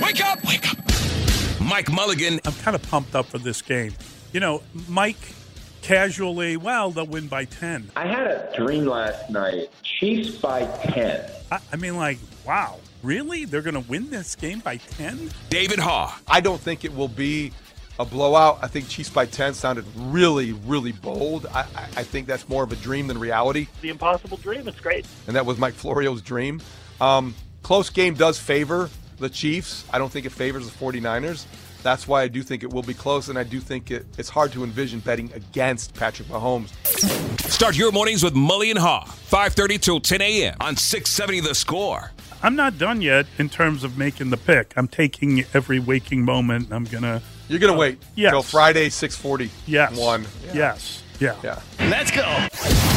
Wake up! Wake up! Mike Mulligan. I'm kind of pumped up for this game. You know, Mike casually, well, they'll win by 10. I had a dream last night. Chiefs by 10. I, I mean, like, wow, really? They're going to win this game by 10? David Haugh. I don't think it will be a blowout. I think Chiefs by 10 sounded really, really bold. I, I, I think that's more of a dream than reality. The impossible dream. It's great. And that was Mike Florio's dream. Um, close game does favor the Chiefs. I don't think it favors the 49ers. That's why I do think it will be close, and I do think it, it's hard to envision betting against Patrick Mahomes. Start your mornings with Mully and Haugh, 5.30 till 10 a.m. on 670 The Score. I'm not done yet in terms of making the pick. I'm taking every waking moment. I'm going to. You're going to uh, wait yes. till Friday, 640. Yes. One. Yeah. Yes. Yeah. Yeah. Let's go.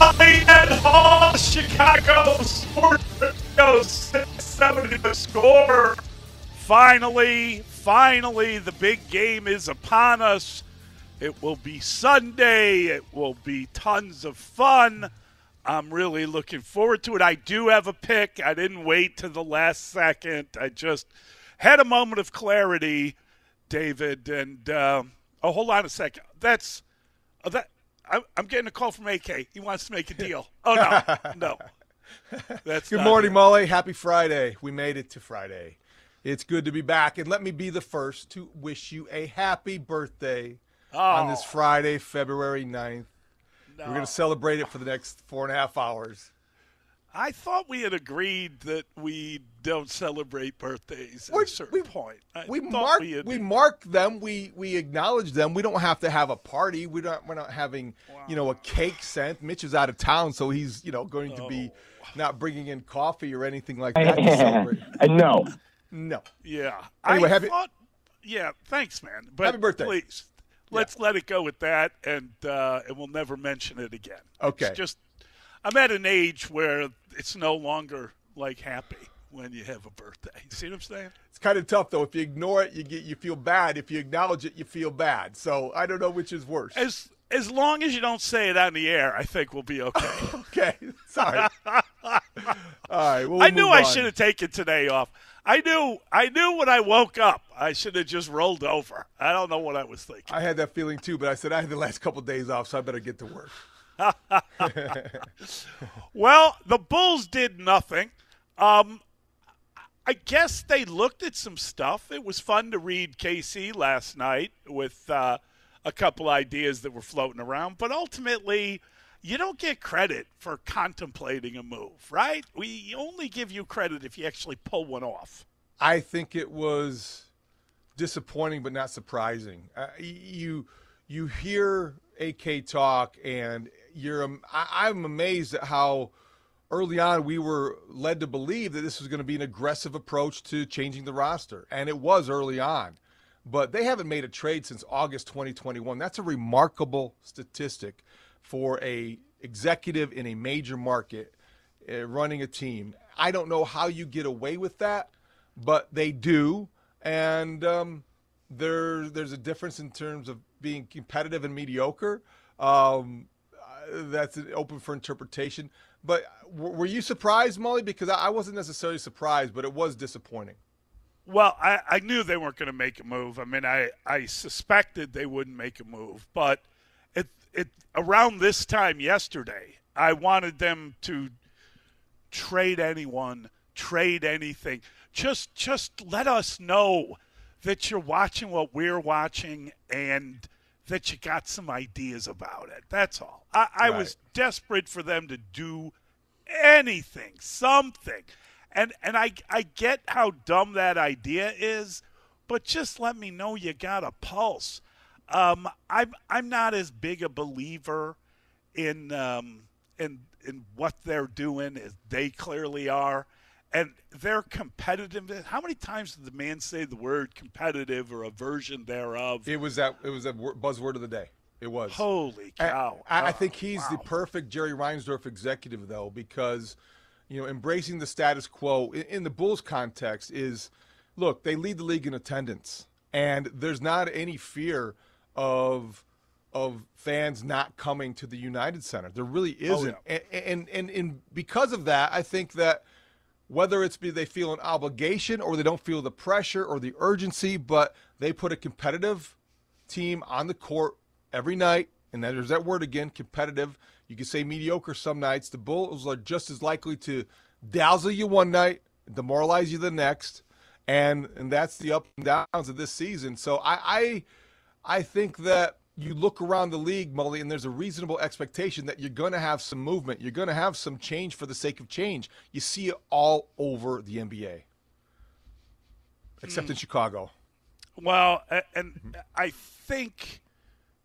At Hall, Chicago Sports Radio 670 the score. Finally, finally, the big game is upon us. It will be Sunday. It will be tons of fun. I'm really looking forward to it. I do have a pick. I didn't wait to the last second. I just had a moment of clarity, David. And uh, oh, hold on a second. That's uh, that. I'm getting a call from AK. He wants to make a deal. Oh no, no. That's good morning, it. Mully. Happy Friday. We made it to Friday. It's good to be back, and let me be the first to wish you a happy birthday oh. on this oh. Friday, February 9th. No. We're going to celebrate it for the next four and a half hours. I thought we had agreed that we don't celebrate birthdays at we, a certain we, point. I we mark we, we, mark them. We we acknowledge them. We don't have to have a party. We don't. We're not having wow. you know a cake sent. Mitch is out of town, so he's you know going oh. to be not bringing in coffee or anything like that to celebrate. no, no. Yeah. Anyway, I happy, thought, yeah. Thanks, man. But happy birthday. Please, let's yeah. let it go with that, and uh, and we'll never mention it again. Okay. It's just I'm at an age where it's no longer like happy when you have a birthday. See what I'm saying? It's kind of tough though. If you ignore it, you get you feel bad. If you acknowledge it, you feel bad. So I don't know which is worse. As as long as you don't say it on the air, I think we'll be okay. okay. Sorry. All right. We'll I knew I should have taken today off. I knew I knew when I woke up I should have just rolled over. I don't know what I was thinking. I had that feeling too, but I said I had the last couple of days off, so I better get to work. well, the Bulls did nothing. Um, I guess they looked at some stuff. It was fun to read KC last night with uh, a couple ideas that were floating around, but ultimately, you don't get credit for contemplating a move, right? We only give you credit if you actually pull one off. I think it was disappointing, but not surprising. Uh, you you hear AK talk, and you're I, I'm amazed at how early on we were led to believe that this was going to be an aggressive approach to changing the roster, and it was early on. But they haven't made a trade since August 2021. That's a remarkable statistic for a executive in a major market uh, running a team. I don't know how you get away with that, but they do, and um, there there's a difference in terms of being competitive and mediocre. Um, that's open for interpretation. But were you surprised, Mully? Because I wasn't necessarily surprised, but it was disappointing. Well, I, I knew they weren't going to make a move. I mean, I, I suspected they wouldn't make a move, but it it around this time yesterday, I wanted them to trade anyone, trade anything. Just just let us know that you're watching what we're watching and that you got some ideas about it. That's all. I, I right. was desperate for them to do anything, something. And and I I get how dumb that idea is, but just let me know you got a pulse. Um, I'm I'm not as big a believer in um, in in what they're doing. As they clearly are, and their competitive. How many times did the man say the word competitive or a version thereof? It was that. It was a buzzword of the day. It was. Holy cow! I, I Oh, think he's the wow. perfect Jerry Reinsdorf executive, though, because you know embracing the status quo in, in the Bulls context is, look, they lead the league in attendance, and there's not any fear of of fans not coming to the United Center. There really Oh, isn't, and, and and and because of that, I think that whether it's be they feel an obligation or they don't feel the pressure or the urgency, but they put a competitive team on the court every night. And there's that word again, competitive. You can say mediocre some nights. The Bulls are just as likely to dazzle you one night, demoralize you the next, and and that's the up and downs of this season. So I I, I think that you look around the league, Mully, and there's a reasonable expectation that you're going to have some movement. You're going to have some change for the sake of change. You see it all over the NBA, except in hmm. Chicago. Well, and I think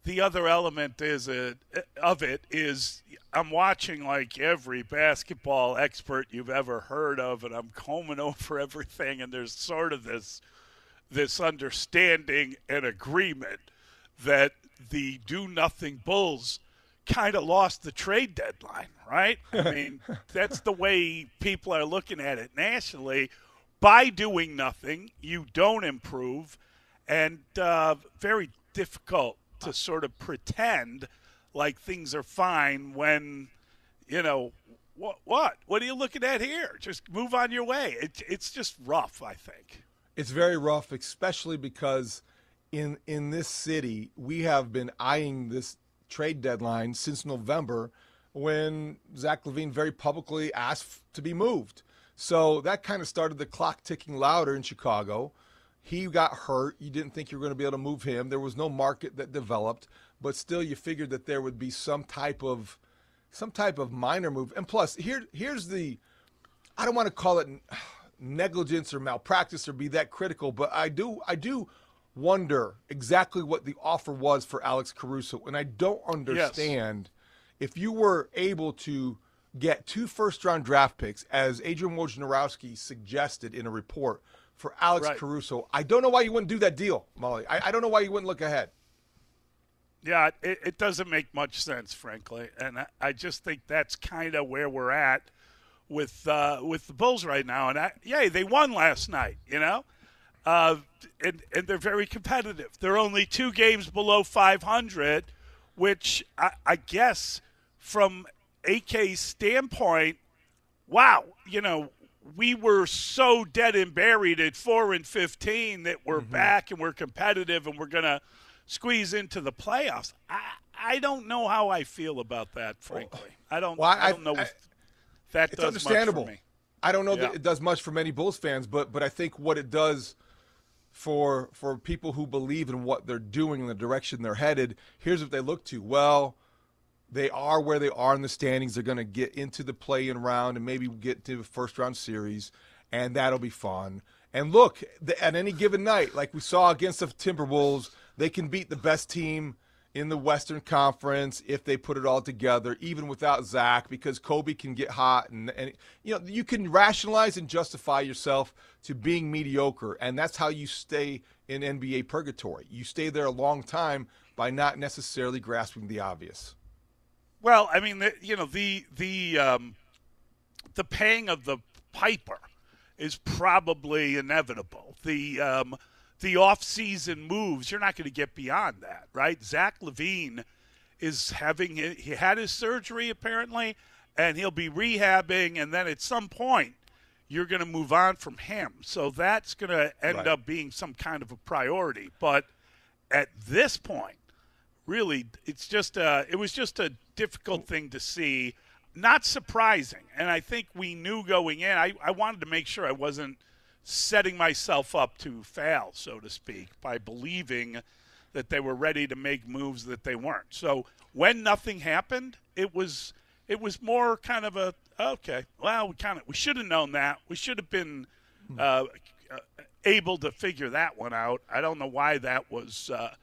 the other element is a, of it is I'm watching like every basketball expert you've ever heard of, and I'm combing over everything, and there's sort of this this understanding and agreement that the do nothing Bulls kind of lost the trade deadline, right? I mean, that's the way people are looking at it nationally. By doing nothing, you don't improve, and uh, very difficult to sort of pretend like things are fine when, you know, what what what are you looking at here? Just move on your way. It, it's just rough, I think. It's very rough, especially because in in this city we have been eyeing this trade deadline since November, when Zach LaVine very publicly asked to be moved. So that kind of started the clock ticking louder in Chicago. He got hurt. You didn't think you were going to be able to move him. There was no market that developed, but still you figured that there would be some type of some type of minor move. And plus, here here's the I don't want to call it negligence or malpractice or be that critical, but I do I do wonder exactly what the offer was for Alex Caruso, and I don't understand if you were able to get two first round draft picks, as Adrian Wojnarowski suggested in a report for Alex Right. Caruso. I don't know why you wouldn't do that deal, Mully. I, I don't know why you wouldn't look ahead. Yeah, it, it doesn't make much sense, frankly, and I, I just think that's kind of where we're at with uh, with the Bulls right now. And I, yay, they won last night, you know, uh, and and they're very competitive. They're only two games below 500, which I, I guess from AK's standpoint, wow, you know, we were so dead and buried at four and fifteen that we're Mm-hmm. back and we're competitive and we're gonna squeeze into the playoffs. I I don't know how I feel about that, frankly. I don't. Well, I, I- don't know I- if that it's does understandable. much for me. I don't know Yeah. that it does much for many Bulls fans, but but I think what it does for for people who believe in what they're doing and the direction they're headed, here's what they look to. Well, they are where they are in the standings. They're going to get into the play-in round and maybe get to the first round series, and that'll be fun. And look, at any given night, like we saw against the Timberwolves, they can beat the best team in the Western Conference if they put it all together, even without Zach, because Coby can get hot, and, and you know you can rationalize and justify yourself to being mediocre, and that's how you stay in NBA purgatory. You stay there a long time by not necessarily grasping the obvious. Well, I mean, the, you know, the the um, the paying of the piper is probably inevitable. The um, the off-season moves, you're not going to get beyond that, right? Zach LaVine is having he had his surgery apparently, and he'll be rehabbing, and then at some point you're going to move on from him. So that's going to end Right. up being some kind of a priority. But at this point, really it's just a, it was just a difficult thing to see not surprising and i think we knew going in I, I wanted to make sure i wasn't setting myself up to fail so to speak by believing that they were ready to make moves that they weren't. So when nothing happened it was it was more kind of a okay well we kind of we should have known that. We should have been uh, uh, able to figure that one out. I don't know why that was uh,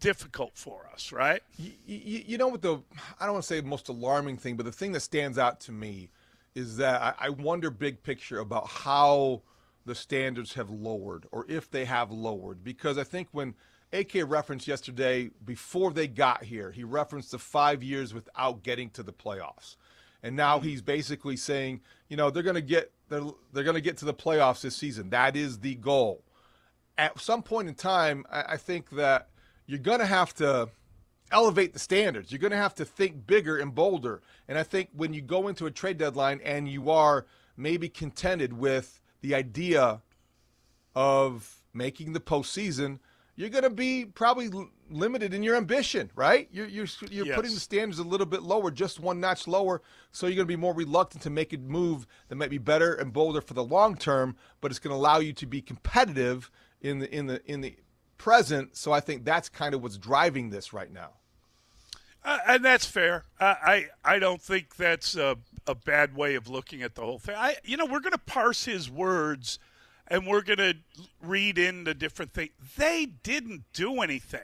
difficult for us, right? You, you, you know what the I don't want to say the most alarming thing, but the thing that stands out to me is that I, I wonder big picture about how the standards have lowered or if they have lowered because I think when AK referenced yesterday before they got here, he referenced the five years without getting to the playoffs, and now mm-hmm. he's basically saying, you know, they're going to get they're they're going to get to the playoffs this season. That is the goal. At some point in time, I, I think that you're going to have to elevate the standards. You're going to have to think bigger and bolder. And I think when you go into a trade deadline and you are maybe contented with the idea of making the postseason, you're going to be probably limited in your ambition, right? You're you're, you're yes. putting the standards a little bit lower, just one notch lower, so you're going to be more reluctant to make a move that might be better and bolder for the long term, but it's going to allow you to be competitive in the in the in the present. So I think that's kind of what's driving this right now. Uh, and that's fair. Uh, I I don't think that's a, a bad way of looking at the whole thing. I you know we're going to parse his words, and we're going to read into different things. They didn't do anything.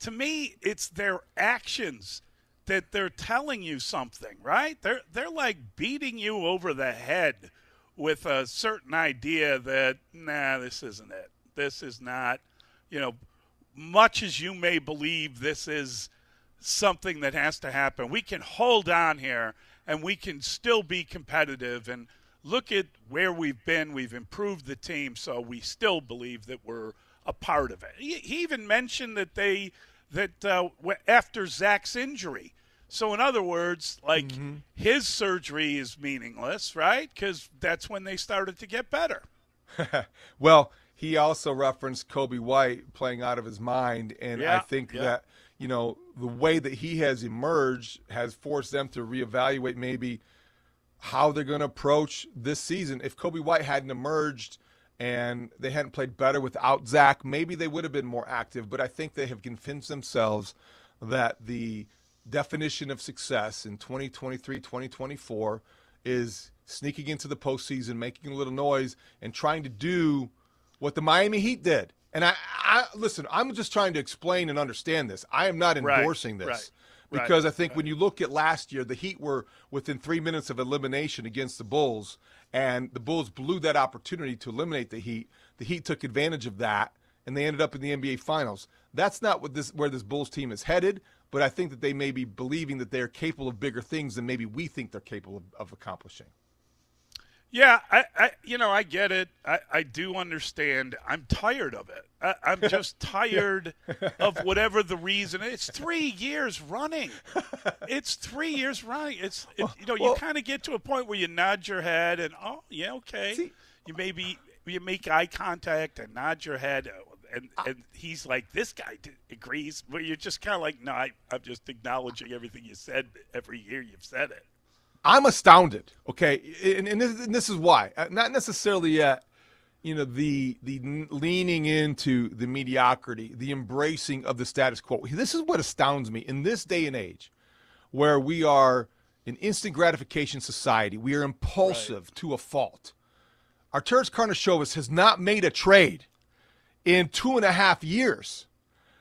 To me, it's their actions that they're telling you something, right? They're they're like beating you over the head with a certain idea that nah, this isn't it. This is not you know, much as you may believe this is something that has to happen, we can hold on here and we can still be competitive and look at where we've been. We've improved the team, so we still believe that we're a part of it. He, he even mentioned that they that uh, after Zach's injury. So in other words, like mm-hmm. his surgery is meaningless, right? Because that's when they started to get better. well, he also referenced Coby White playing out of his mind, and yeah, I think yeah. that you know the way that he has emerged has forced them to reevaluate maybe how they're going to approach this season. If Coby White hadn't emerged and they hadn't played better without Zach, maybe they would have been more active. But I think they have convinced themselves that the definition of success in 2023, 2024 is sneaking into the postseason, making a little noise, and trying to do what the Miami Heat did. And I, I listen, I'm just trying to explain and understand this. I am not endorsing right, this. Right, because right, I think when you look at last year, the Heat were within three minutes of elimination against the Bulls, and the Bulls blew that opportunity to eliminate the Heat. The Heat took advantage of that, and they ended up in the NBA Finals. That's not what this where this Bulls team is headed, but I think that they may be believing that they are capable of bigger things than maybe we think they're capable of, of accomplishing. Yeah, I, I, you know, I get it. I, I do understand. I'm tired of it. I, am just tired of whatever the reason. It's three years running. It's three years running. It's, it, you know, well, you kind of get to a point where you nod your head and oh yeah, okay. See, you maybe you make eye contact and nod your head, uh, and and he's like, this guy agrees. But you're just kind of like, no, I, I'm just acknowledging everything you said every year you've said it. I'm astounded. Okay, and, and, this, and this is why. Uh, not necessarily yet. You know the the leaning into the mediocrity, the embracing of the status quo. This is what astounds me in this day and age, where we are an instant gratification society. We are impulsive right. to a fault. Arturas Karnisovas has not made a trade in two and a half years.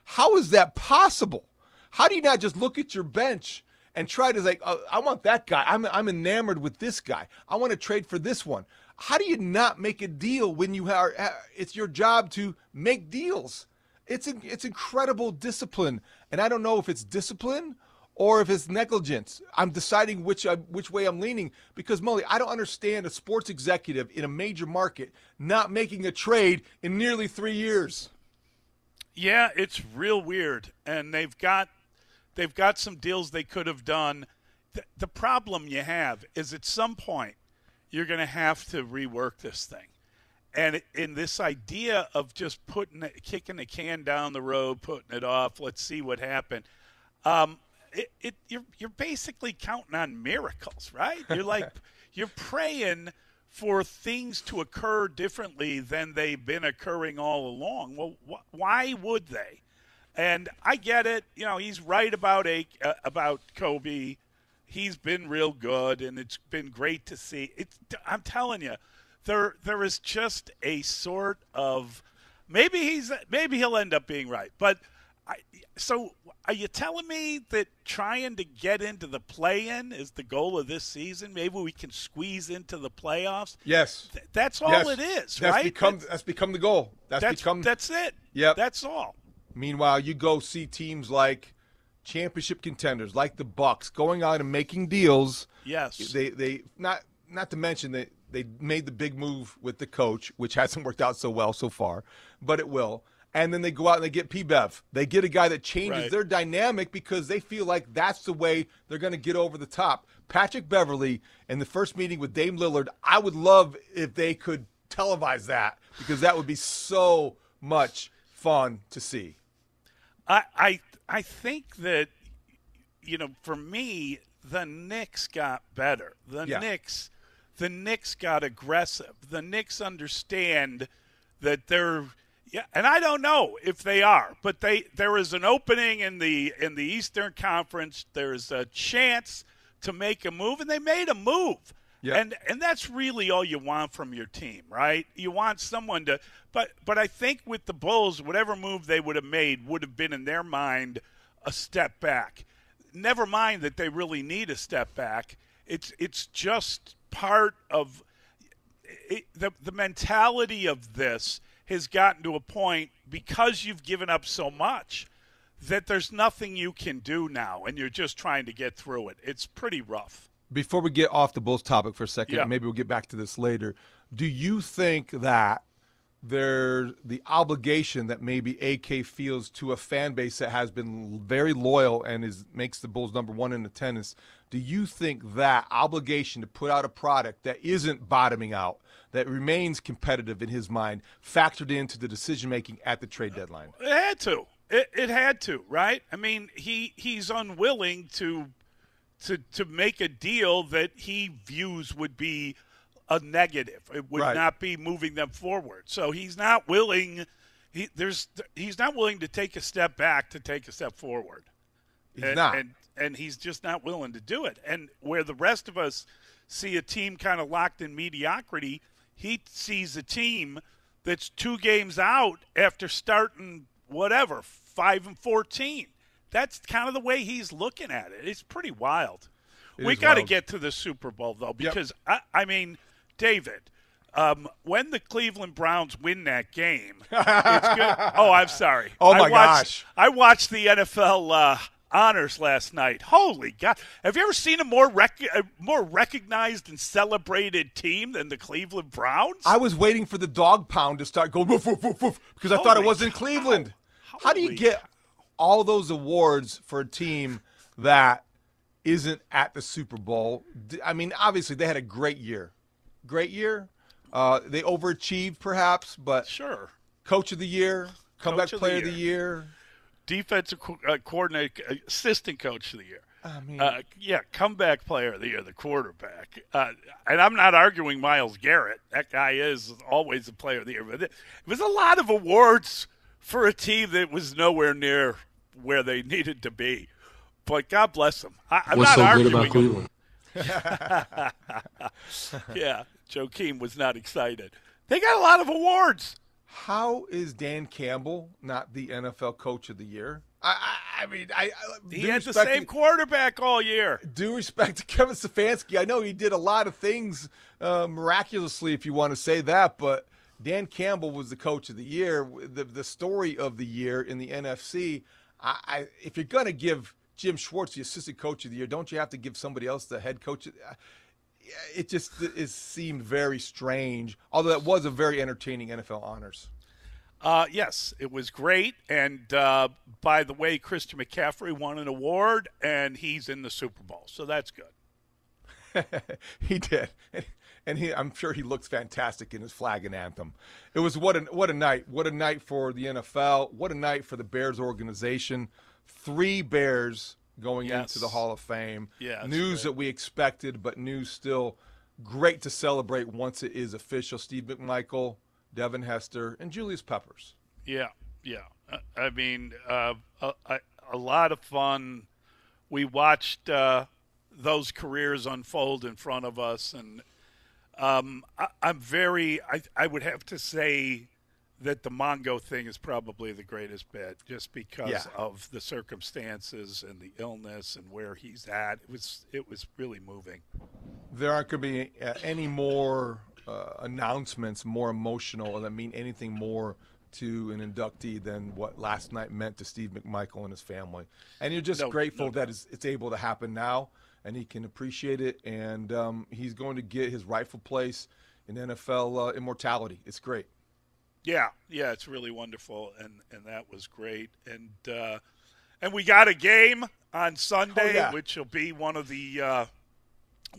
How is that possible? How do you not just look at your bench and try to like, oh, I want that guy. I'm I'm enamored with this guy. I want to trade for this one. How do you not make a deal when you are? It's your job to make deals. It's it's incredible discipline, and I don't know if it's discipline or if it's negligence. I'm deciding which uh, which way I'm leaning because Mully, I don't understand a sports executive in a major market not making a trade in nearly three years. Yeah, it's real weird, and they've got They've got some deals they could have done. The, the problem you have is at some point you're going to have to rework this thing. And in this idea of just putting it, kicking the can down the road, putting it off, let's see what happened. Um, it, it, you're you're basically counting on miracles, right? You're like you're praying for things to occur differently than they've been occurring all along. Well, wh- why would they? And I get it. You know, he's right about a, uh, about Coby. He's been real good, and it's been great to see. It's, I'm telling you, there there is just a sort of maybe he's maybe he'll end up being right, but I, so are you telling me that trying to get into the play-in is the goal of this season? Maybe we can squeeze into the playoffs. Yes, Th- that's all Yes. it is, that's right? Become, that's become the goal. That's, that's become. that's it. Yep. That's all. Meanwhile, you go see teams like championship contenders, like the Bucks, going out and making deals. Yes. They they not not to mention that they made the big move with the coach, which hasn't worked out so well so far, but it will. And then they go out and they get P-Bev. They get a guy that changes Right. their dynamic because they feel like that's the way they're going to get over the top. Patrick Beverley in the first meeting with Dame Lillard, I would love if they could televise that because that would be so much fun to see. I I I think that you know, for me, the Knicks got better. The Yeah. Knicks the Knicks got aggressive. The Knicks understand that they're yeah, and I don't know if they are, but they there is an opening in the in the Eastern Conference. There's a chance to make a move, and they made a move. Yeah. And and that's really all you want from your team, right? You want someone to but but I think with the Bulls, whatever move they would have made would have been in their mind a step back. Never mind that they really need a step back. It's it's just part of it, the the mentality of this has gotten to a point because you've given up so much that there's nothing you can do now and you're just trying to get through it. It's pretty rough. Before we get off the Bulls topic for a second, Yeah. maybe we'll get back to this later. Do you think that there's the obligation that maybe AK feels to a fan base that has been very loyal and is makes the Bulls number one in attendance? Do you think that obligation to put out a product that isn't bottoming out, that remains competitive in his mind, factored into the decision making at the trade deadline? It had to. It, it had to, right? I mean, he he's unwilling to to to make a deal that he views would be a negative. It would Right. not be moving them forward. So he's not willing. He there's he's not willing to take a step back to take a step forward. He's and, not. and and he's just not willing to do it. And where the rest of us see a team kind of locked in mediocrity, he sees a team that's two games out after starting whatever five and fourteen. That's kind of the way he's looking at it. It's pretty wild. It we got to get to the Super Bowl though, because I, I mean, David. Um, when the Cleveland Browns win that game, it's good. Oh, I'm sorry. Oh, I my watched, gosh. I watched the NFL uh, honors last night. Holy God! Have you ever seen a more rec- a more recognized and celebrated team than the Cleveland Browns? I was waiting for the dog pound to start going woof, woof, woof, woof, because I thought it was in. Cleveland. How do you Holy get all those awards for a team that isn't at the Super Bowl? I mean, obviously they had a great year, great year. Uh, they overachieved perhaps, but sure. coach of the year, comeback of the player of the year. Defensive co- uh, coordinator, assistant coach of the year. I mean, Uh, yeah, comeback player of the year, the quarterback. Uh, and I'm not arguing Myles Garrett. That guy is always a player of the year. But it was a lot of awards for a team that was nowhere near where they needed to be. But God bless them. I, I'm What's not so arguing. good about Cleveland? yeah, Joe Keem was not excited. They got a lot of awards. how is Dan Campbell not the NFL coach of the year? I, I, I mean, I, I He had the same to- quarterback all year. due respect to Kevin Stefanski, I know he did a lot of things uh, miraculously, if you want to say that, but Dan Campbell was the coach of the year. The, the story of the year in the NFC. I, I, if you're going to give Jim Schwartz the assistant coach of the year, don't you have to give somebody else the head coach? uh, It just it seemed very strange, although that was a very entertaining NFL honors. Uh, yes, it was great. And uh, by the way, Christian McCaffrey won an award, and he's in the Super Bowl, so that's good. he did, and he, I'm sure he looks fantastic in his flag and anthem. It was what a what a night, what a night for the NFL, what a night for the Bears organization. Three Bears going Yes. into the Hall of Fame. Yeah, news great. that we expected, but news still great to celebrate once it is official. Steve McMichael, Devin Hester, and Julius Peppers. Yeah, yeah. I mean, uh, a, a, a lot of fun. We watched uh, those careers unfold in front of us, and um, I, I'm very. I, I would have to say that the Mongo thing is probably the greatest bit, just because Yeah. of the circumstances and the illness and where he's at. It was it was really moving. there aren't going to be uh, any more uh, announcements more emotional that mean anything more to an inductee than what last night meant to Steve McMichael and his family. And you're just No- grateful no that it's, it's able to happen now, and he can appreciate it, and um, he's going to get his rightful place in NFL uh, immortality. It's great. Yeah, yeah, it's really wonderful, and and that was great, and uh, and we got a game on Sunday, Oh, yeah. which will be one of the uh,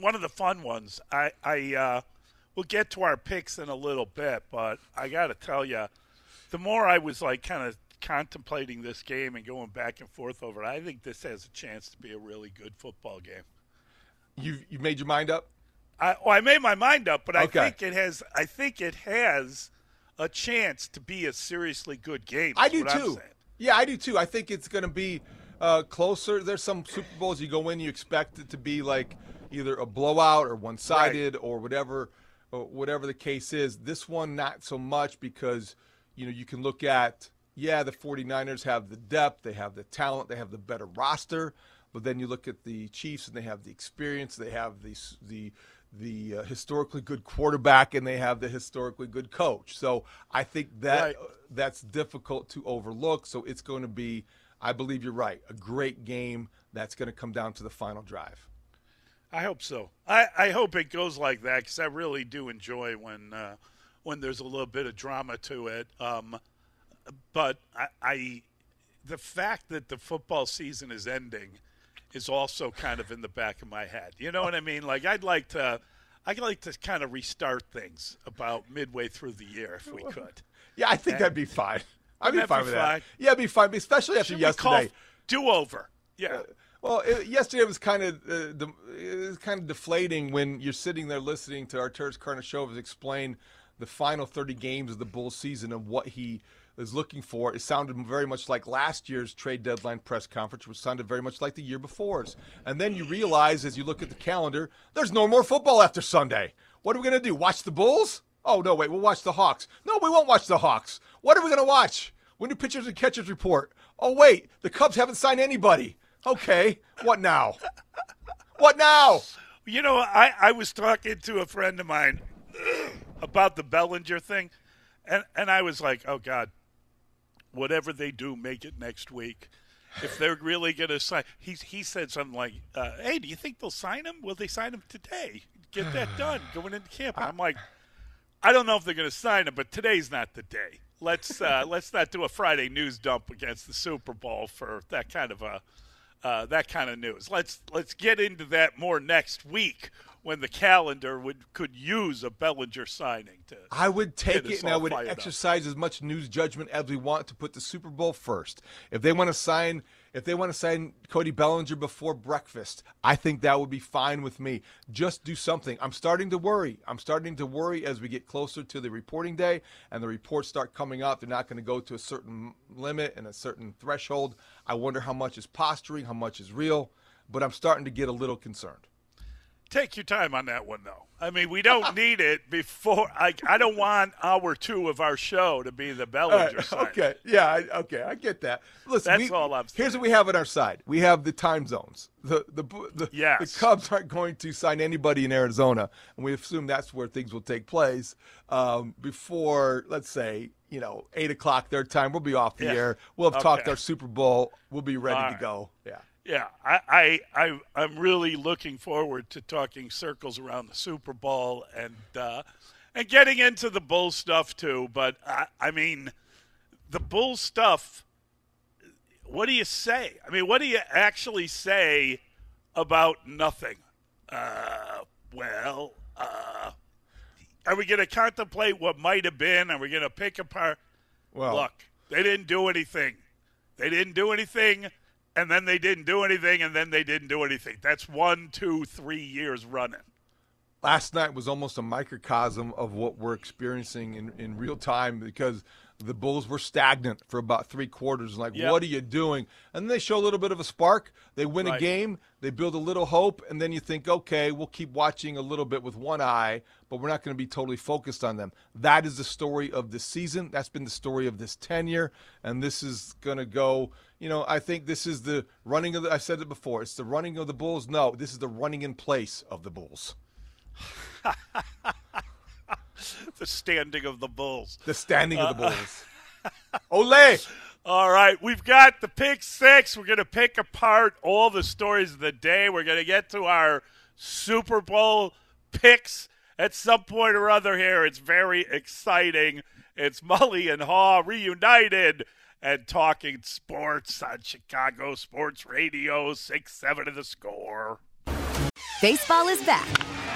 one of the fun ones. I I uh, we'll get to our picks in a little bit, but I got to tell you, the more I was like kind of contemplating this game and going back and forth over it, I think this has a chance to be a really good football game. You you made your mind up? I, well, I made my mind up, but I think it has. I think it has a chance to be a seriously good game. I do too. Yeah, I do too. I think it's going to be uh, closer. There's some Super Bowls you go in, you expect it to be like either a blowout or one-sided or whatever, or whatever the case is. This one, not so much because you know you can look at yeah, the 49ers have the depth, they have the talent, they have the better roster, but then you look at the Chiefs and they have the experience, they have the the the uh, historically good quarterback, and they have the historically good coach. So I think that Right. that's difficult to overlook. So it's going to be, I believe you're right, a great game that's going to come down to the final drive. I hope so. I, I hope it goes like that because I really do enjoy when uh, when there's a little bit of drama to it. Um, but I, I the fact that the football season is ending is also kind of in the back of my head. You know what I mean? Like I'd like to I'd like to kind of restart things about midway through the year if we could. Yeah, I think that'd be fine. I'd be fine be with fine? that. Yeah, it'd be fine, especially after Should yesterday. do over? Yeah. Well, it, yesterday was kind of uh, the, it was kind of deflating when you're sitting there listening to Arturas Karnisovas explain the final 30 games of the Bulls season and what he is looking for. It sounded very much like last year's trade deadline press conference, which sounded very much like the year before's. And then you realize as you look at the calendar, there's no more football after Sunday. What are we going to do? Watch the Bulls? Oh, no, wait, we'll watch the Hawks. No, we won't watch the Hawks. What are we going to watch? When do pitchers and catchers report? Oh, wait, the Cubs haven't signed anybody. Okay, what now? What now? You know, I, I was talking to a friend of mine about the Bellinger thing, and, and I was like, oh, God, whatever they do, make it next week. If they're really going to sign, he, he said something like, uh, hey, do you think they'll sign him? Will they sign him today? Get that done going into camp. And I'm like, I don't know if they're going to sign him, but today's not the day. Let's uh, let's not do a Friday news dump against the Super Bowl for that kind of a uh, that kind of news. Let's let's get into that more next week when the calendar would could use a Bellinger signing to. I would take it and I would fired up. exercise as much news judgment as we want to put the Super Bowl first. If they want to sign if they want to sign Cody Bellinger before breakfast, I think that would be fine with me. Just do something. I'm starting to worry. I'm starting to worry as we get closer to the reporting day and the reports start coming up. They're not going to go to a certain limit and a certain threshold. I wonder how much is posturing, how much is real, but I'm starting to get a little concerned. Take your time on that one, though. I mean, we don't need it before. I I don't want hour two of our show to be the Bellinger right, signing. okay, yeah, I, okay, I get that. Listen, That's we- all I'm Here's what we have on our side: we have the time zones. The the the, Yes. the Cubs aren't going to sign anybody in Arizona, and we assume that's where things will take place um, before, let's say, you know, eight o'clock their time. We'll be off the Yeah. air. We'll have talked our Super Bowl. We'll be ready to go. Yeah. Yeah, I, I, I, I'm really looking forward to talking circles around the Super Bowl and uh, and getting into the Bull stuff too. But I, I mean, the Bull stuff. What do you say? I mean, what do you actually say about nothing? Uh, well, uh, are we going to contemplate what might have been? Are we going to pick apart? Well, Look, they didn't do anything. They didn't do anything, and then they didn't do anything, and then they didn't do anything. That's one, two, three years running. last night was almost a microcosm of what we're experiencing in, in real time because the Bulls were stagnant for about three quarters. Like, Yep. what are you doing? And then they show a little bit of a spark. They win a game. They build a little hope, and then you think, okay, we'll keep watching a little bit with one eye, but we're not going to be totally focused on them. That is the story of this season. That's been the story of this tenure, and this is going to go. You know, I think this is the running of the. I said it before. It's the running of the Bulls. No, this is the running in place of the Bulls. The standing of the Bulls. The standing of the Uh, Bulls. Ole! All right, we've got the pick six. We're going to pick apart all the stories of the day. We're going to get to our Super Bowl picks at some point or other here. It's very exciting. It's Mully and Haugh reunited and talking sports on Chicago Sports Radio, 6 7 of the score. Baseball is back,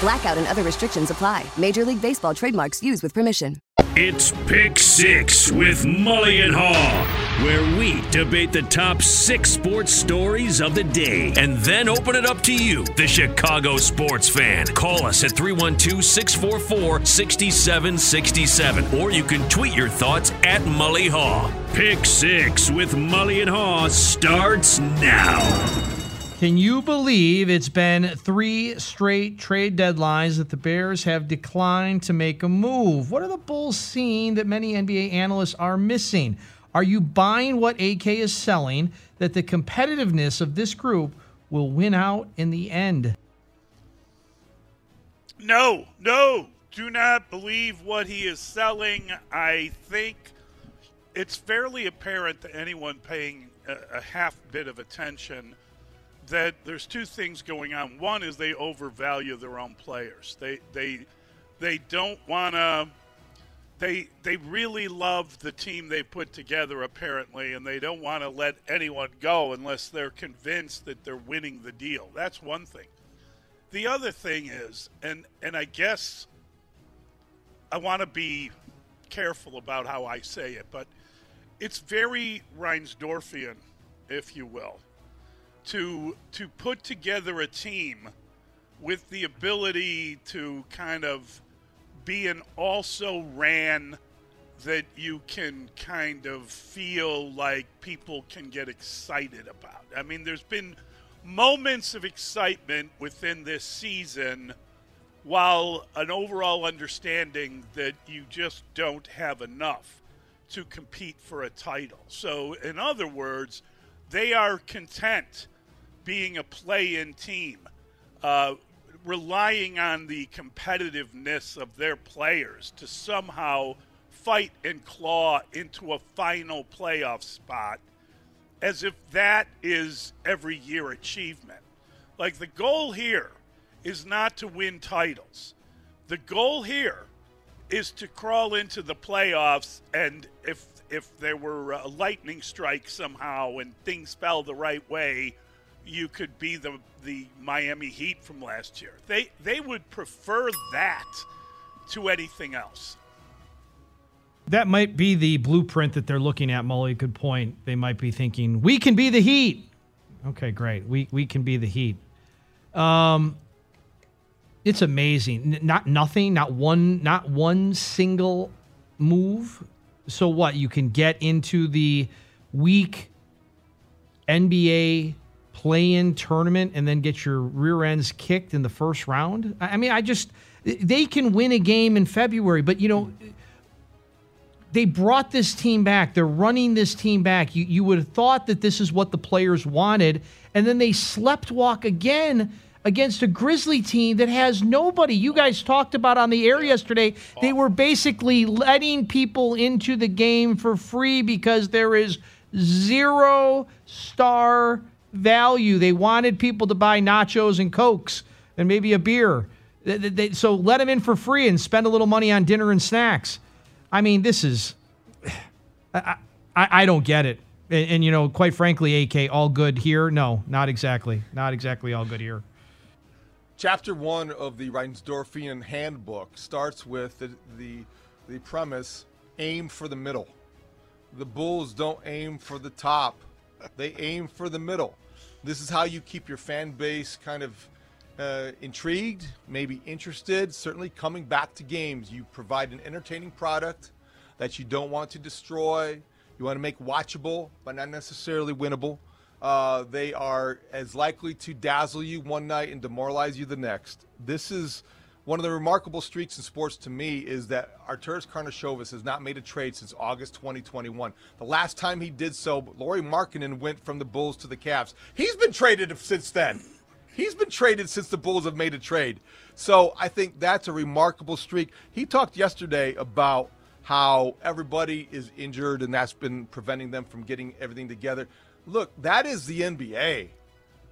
Blackout and other restrictions apply. Major League Baseball trademarks used with permission. It's Pick Six with Mully and Haugh, where we debate the top six sports stories of the day and then open it up to you, the Chicago sports fan. Call us at 312 644 6767, or you can tweet your thoughts at Mully Haugh. Pick Six with Mully and Haugh starts now. Can you believe it's been three straight trade deadlines that the Bears have declined to make a move? What are the Bulls seeing that many NBA analysts are missing? Are you buying what AK is selling that the competitiveness of this group will win out in the end? No, no, do not believe what he is selling. I think it's fairly apparent to anyone paying a, a half bit of attention that there's two things going on. One is they overvalue their own players. They they they don't want to. They they really love the team they put together apparently, and they don't want to let anyone go unless they're convinced that they're winning the deal. That's one thing. The other thing is, and and I guess I want to be careful about how I say it, but it's very Reinsdorfian, if you will, to to put together a team with the ability to kind of be an also ran that you can kind of feel like people can get excited about. I mean, there's been moments of excitement within this season while an overall understanding that you just don't have enough to compete for a title. So, in other words, they are content being a play in team, uh, relying on the competitiveness of their players to somehow fight and claw into a final playoff spot as if that is every year achievement. Like the goal here is not to win titles. The goal here is to crawl into the playoffs and if if there were a lightning strike somehow and things fell the right way, you could be the the Miami Heat from last year. They they would prefer that to anything else. That might be the blueprint that they're looking at, Mully. Good point. They might be thinking, we can be the Heat. Okay, great. We, we can be the Heat. Um, it's amazing. Not nothing, not one, not one single move. So what? You can get into the weak NBA play-in tournament and then get your rear ends kicked in the first round. I I mean, I just they can win a game in February, but you know they brought this team back. They're running this team back. You, you would have thought that this is what the players wanted. And then they slept walk again against a Grizzly team that has nobody. You guys talked about on the air yesterday. They were basically letting people into the game for free because there is zero star value. They wanted people to buy nachos and Cokes and maybe a beer. They- they- so let them in for free and spend a little money on dinner and snacks. I mean, this is I, I, I don't get it. And, and, you know, quite frankly, AK, all good here? No, not exactly. Not exactly all good here. Chapter one of the Reinsdorfian handbook starts with the, the, the premise aim for the middle. The Bulls don't aim for the top, they aim for the middle. This is how you keep your fan base kind of uh, intrigued, maybe interested, certainly coming back to games. You provide an entertaining product that you don't want to destroy. You want to make watchable, but not necessarily winnable. Uh, they are as likely to dazzle you one night and demoralize you the next. This is one of the remarkable streaks in sports to me is that Arturas Karnisovas has not made a trade since August 2021. The last time he did so, Lauri Markkanen went from the Bulls to the Cavs. He's been traded since then. He's been traded since the Bulls have made a trade. So I think that's a remarkable streak. He talked yesterday about how everybody is injured and that's been preventing them from getting everything together. Look, that is the NBA.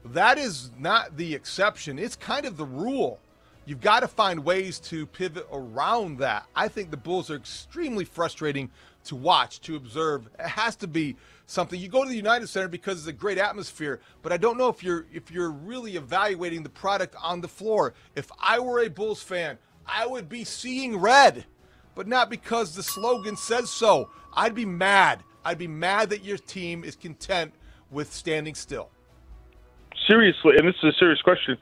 That is not the exception. It's kind of the rule. You've got to find ways to pivot around that. I think the Bulls are extremely frustrating to watch, to observe. It has to be something. You go to the United Center because it's a great atmosphere, but I don't know if you're if you're really evaluating the product on the floor. If I were a Bulls fan, I would be seeing red, but not because the slogan says so. I'd be mad. I'd be mad that your team is content with standing still. Seriously, and this is a serious question.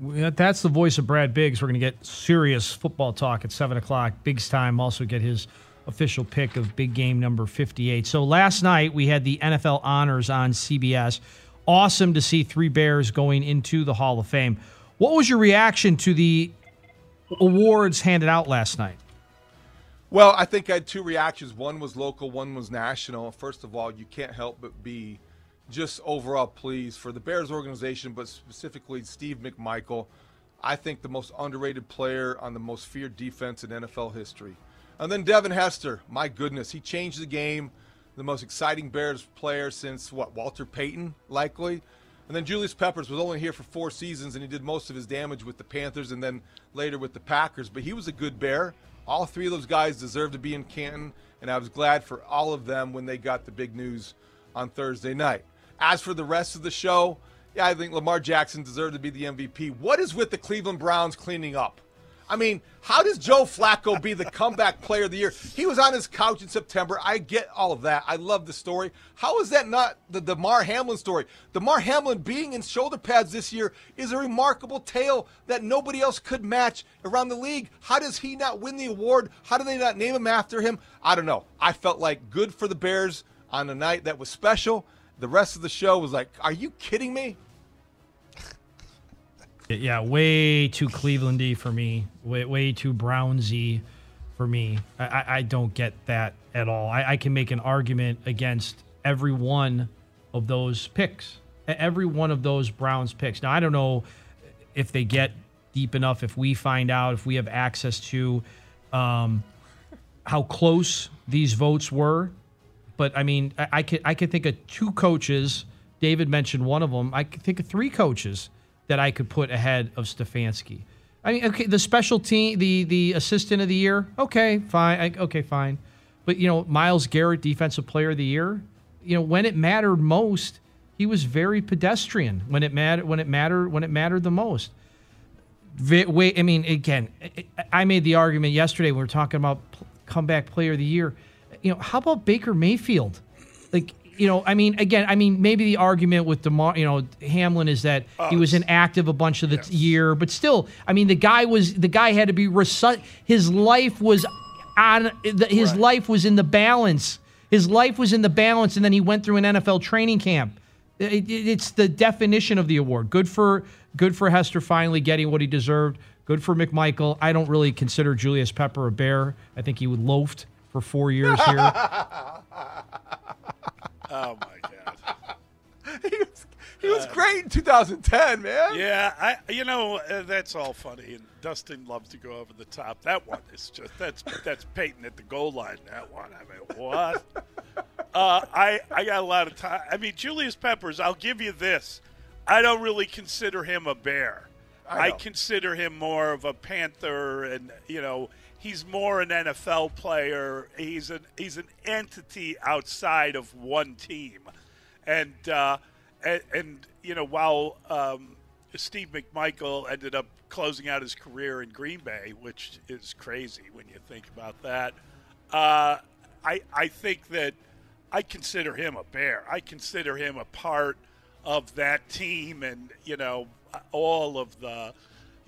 That's the voice of Brad Biggs. We're going to get serious football talk at 7 o'clock. Biggs time. Also get his official pick of big game number 58. So last night we had the NFL honors on CBS. Awesome to see three Bears going into the Hall of Fame. What was your reaction to the awards handed out last night? Well, I think I had two reactions. One was local, one was national. First of all, you can't help but be just overall pleased for the Bears organization, but specifically Steve McMichael. I think the most underrated player on the most feared defense in NFL history. And then Devin Hester, my goodness, he changed the game. The most exciting Bears player since what Walter Payton, likely. And then Julius Peppers was only here for four seasons, and he did most of his damage with the Panthers and then later with the Packers. But he was a good Bear. All three of those guys deserve to be in Canton, and I was glad for all of them when they got the big news on Thursday night. As for the rest of the show, yeah, I think Lamar Jackson deserved to be the MVP. What is with the Cleveland Browns cleaning up? I mean, how does Joe Flacco be the comeback player of the year? He was on his couch in September. I get all of that. I love the story. How is that not the Damar Hamlin story? Damar Hamlin being in shoulder pads this year is a remarkable tale that nobody else could match around the league. How does he not win the award? How do they not name him after him? I don't know. I felt like good for the Bears on a night that was special. The rest of the show was like, are you kidding me? Yeah, way too Clevelandy for me. Way, way too Brownsy for me. I, I don't get that at all. I, I can make an argument against every one of those picks. Every one of those Browns picks. Now I don't know if they get deep enough. If we find out, if we have access to um, how close these votes were, but I mean, I, I could I could think of two coaches. David mentioned one of them. I could think of three coaches that I could put ahead of Stefanski. I mean, okay, the special team, the the assistant of the year, okay, fine, I, okay, fine, but you know, Myles Garrett, defensive player of the year, you know, when it mattered most, he was very pedestrian when it mattered when it mattered when it mattered the most. Wait, I mean, again, I made the argument yesterday when we were talking about comeback player of the year. You know, how about Baker Mayfield? Like you know, I mean, again, I mean, maybe the argument with Damar, you know, Hamlin is that he was inactive a bunch of the yes. year, but still, I mean, the guy was the guy had to be resu- his life was on his right. life was in the balance. His life was in the balance, and then he went through an NFL training camp. It, it, it's the definition of the award. Good for good for Hester finally getting what he deserved. Good for McMichael. I don't really consider Julius Pepper a bear. I think he would loafed for four years here. Oh my god. he was he was uh, great in 2010, man. Yeah, I you know uh, that's all funny, and Dustin loves to go over the top. That one is just that's that's Peyton at the goal line. That one, I mean, what? uh, I I got a lot of time. I mean, Julius Peppers. I'll give you this. I don't really consider him a bear. I I, consider him more of a Panther, and you know he's more an NFL player. He's an he's an entity outside of one team, and uh, and, and you know while um, Steve McMichael ended up closing out his career in Green Bay, which is crazy when you think about that. Uh, I I think that I consider him a bear. I consider him a part of that team, and you know all of the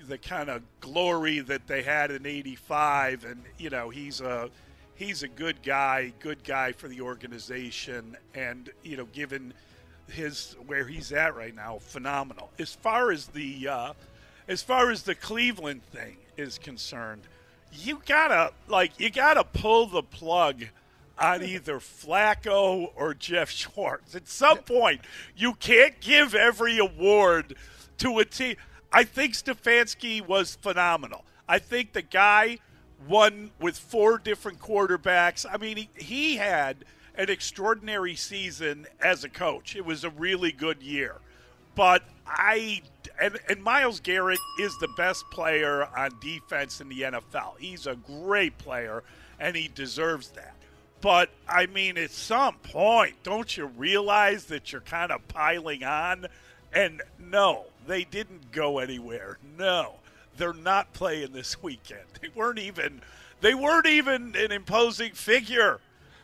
the kind of glory that they had in '85, and you know he's a he's a good guy, good guy for the organization, and you know given his where he's at right now, phenomenal. As far as the uh, as far as the Cleveland thing is concerned, you gotta like you gotta pull the plug on either Flacco or Jeff Schwartz. At some point, you can't give every award to a team. I think Stefanski was phenomenal. I think the guy won with four different quarterbacks. I mean, he, he had an extraordinary season as a coach. It was a really good year. But I and, and Myles Garrett is the best player on defense in the NFL. He's a great player and he deserves that. But I mean, at some point, don't you realize that you're kind of piling on? And no, they didn't go anywhere. No, they're not playing this weekend. They weren't even. They weren't even an imposing figure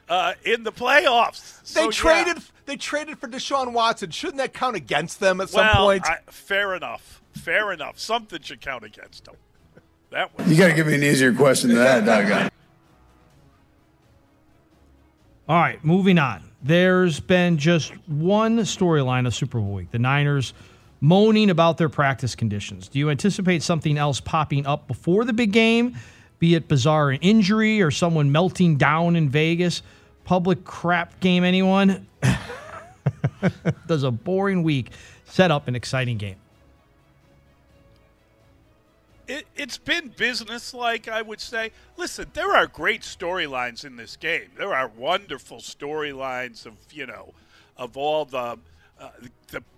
uh, in the playoffs. They So, yeah. traded. They traded for Deshaun Watson. Shouldn't that count against them at some point? I, fair enough. Fair enough. Something should count against them. That way. You got to give me an easier question than that, Doug. All right, moving on. There's been just one storyline of Super Bowl week. The Niners moaning about their practice conditions. Do you anticipate something else popping up before the big game, be it bizarre injury or someone melting down in Vegas? Public crap game, anyone? Does a boring week set up an exciting game? it, it's been businesslike, I would say. Listen, there are great storylines in this game. There are wonderful storylines of you know, of all the uh, the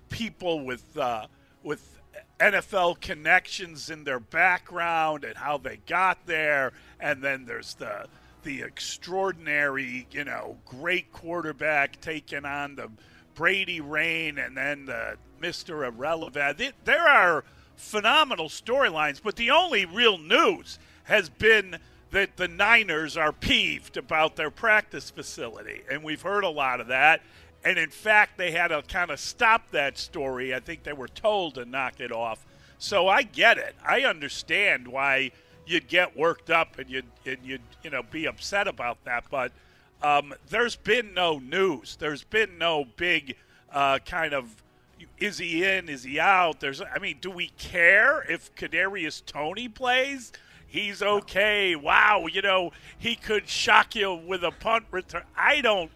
people with uh, with NFL connections in their background and how they got there, and then there's the the extraordinary, you know, great quarterback taking on the Brady reign, and then the Mister Irrelevant. There are phenomenal storylines, but the only real news has been that the Niners are peeved about their practice facility, and we've heard a lot of that. And in fact, they had to kind of stop that story. I think they were told to knock it off. So I get it. I understand why you'd get worked up and you'd and you'd you know be upset about that. But um, there's been no news. There's been no big uh, kind of is he in? Is he out? There's I mean, do we care if Kadarius Toney plays? He's okay. Wow, you know he could shock you with a punt return. I don't.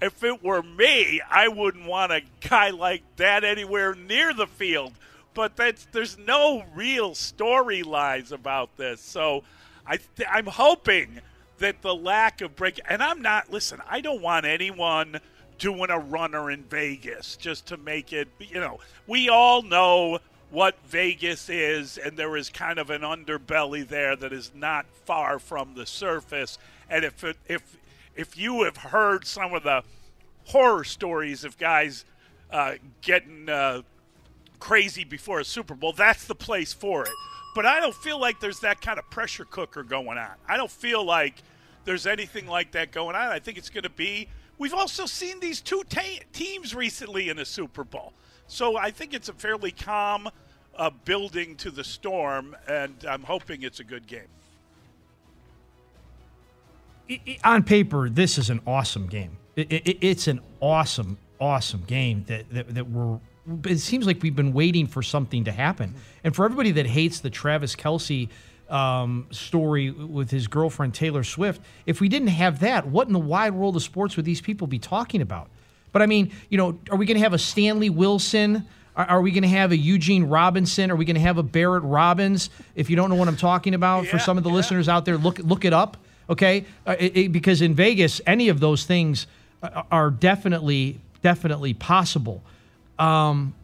If it were me, I wouldn't want a guy like that anywhere near the field. But that's there's no real storylines about this. So I th- I'm hoping that the lack of break and I'm not listen, I don't want anyone doing a runner in Vegas just to make it, you know, we all know what Vegas is and there is kind of an underbelly there that is not far from the surface. And if it, if if you have heard some of the horror stories of guys uh, getting uh, crazy before a Super Bowl, that's the place for it. But I don't feel like there's that kind of pressure cooker going on. I don't feel like there's anything like that going on. I think it's going to be. We've also seen these two ta- teams recently in a Super Bowl. So I think it's a fairly calm uh, building to the storm, and I'm hoping it's a good game. On paper, this is an awesome game. It, it, it's an awesome, awesome game that, that, that we're. It seems like we've been waiting for something to happen. And for everybody that hates the Travis Kelce um, story with his girlfriend Taylor Swift, if we didn't have that, what in the wide world of sports would these people be talking about? But I mean, you know, are we going to have a Stanley Wilson? Are, are we going to have a Eugene Robinson? Are we going to have a Barrett Robbins? If you don't know what I'm talking about, for some of the yeah. listeners out there, look look it up. Okay, uh, it, it- because in Vegas, any of those things uh, are definitely definitely possible. Um,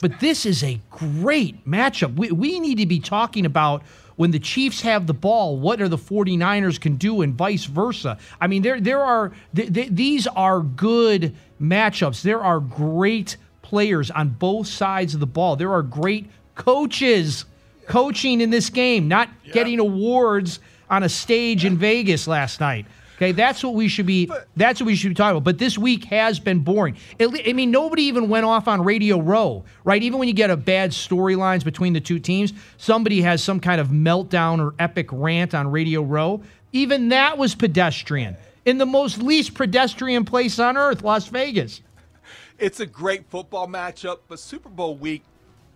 But this is a great matchup. We, we need to be talking about when the Chiefs have the ball, what are the 49ers can do and vice versa. I mean, there there are th- th- these are good matchups. There are great players on both sides of the ball. There are great coaches coaching in this game, not yeah. getting awards on a stage in Vegas last night. Okay, that's what we should be. That's what we should be talking about. But this week has been boring. I mean, nobody even went off on Radio Row, right? Even when you get a bad storylines between the two teams, somebody has some kind of meltdown or epic rant on Radio Row. Even that was pedestrian in the most least pedestrian place on earth, Las Vegas. It's a great football matchup, but Super Bowl week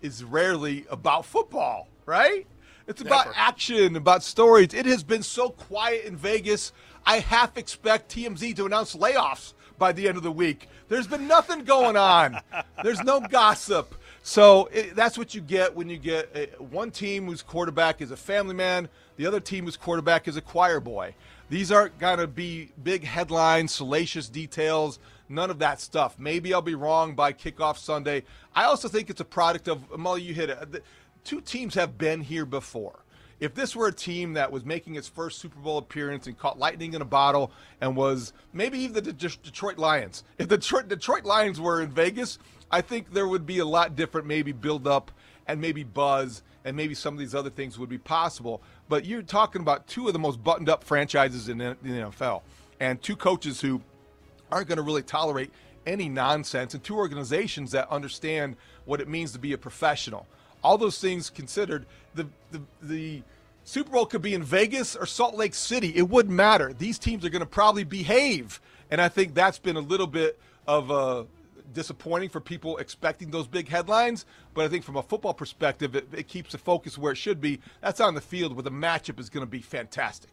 is rarely about football, right? It's about Never. action, about stories. It has been so quiet in Vegas. I half expect TMZ to announce layoffs by the end of the week. There's been nothing going on. There's no gossip. So it, that's what you get when you get a, one team whose quarterback is a family man, the other team whose quarterback is a choir boy. These aren't going to be big headlines, salacious details, none of that stuff. Maybe I'll be wrong by kickoff Sunday. I also think it's a product of, Mully, you hit it. Uh, Two teams have been here before. If this were a team that was making its first Super Bowl appearance and caught lightning in a bottle and was maybe even the Detroit Lions, if the Detroit, Detroit Lions were in Vegas, I think there would be a lot different, maybe build up and maybe buzz and maybe some of these other things would be possible. But you're talking about two of the most buttoned up franchises in the NFL and two coaches who aren't going to really tolerate any nonsense and two organizations that understand what it means to be a professional all those things considered, the, the, the Super Bowl could be in Vegas or Salt Lake City. It wouldn't matter. These teams are going to probably behave. And I think that's been a little bit of a disappointing for people expecting those big headlines. But I think from a football perspective, it, it keeps the focus where it should be. That's on the field where the matchup is going to be fantastic.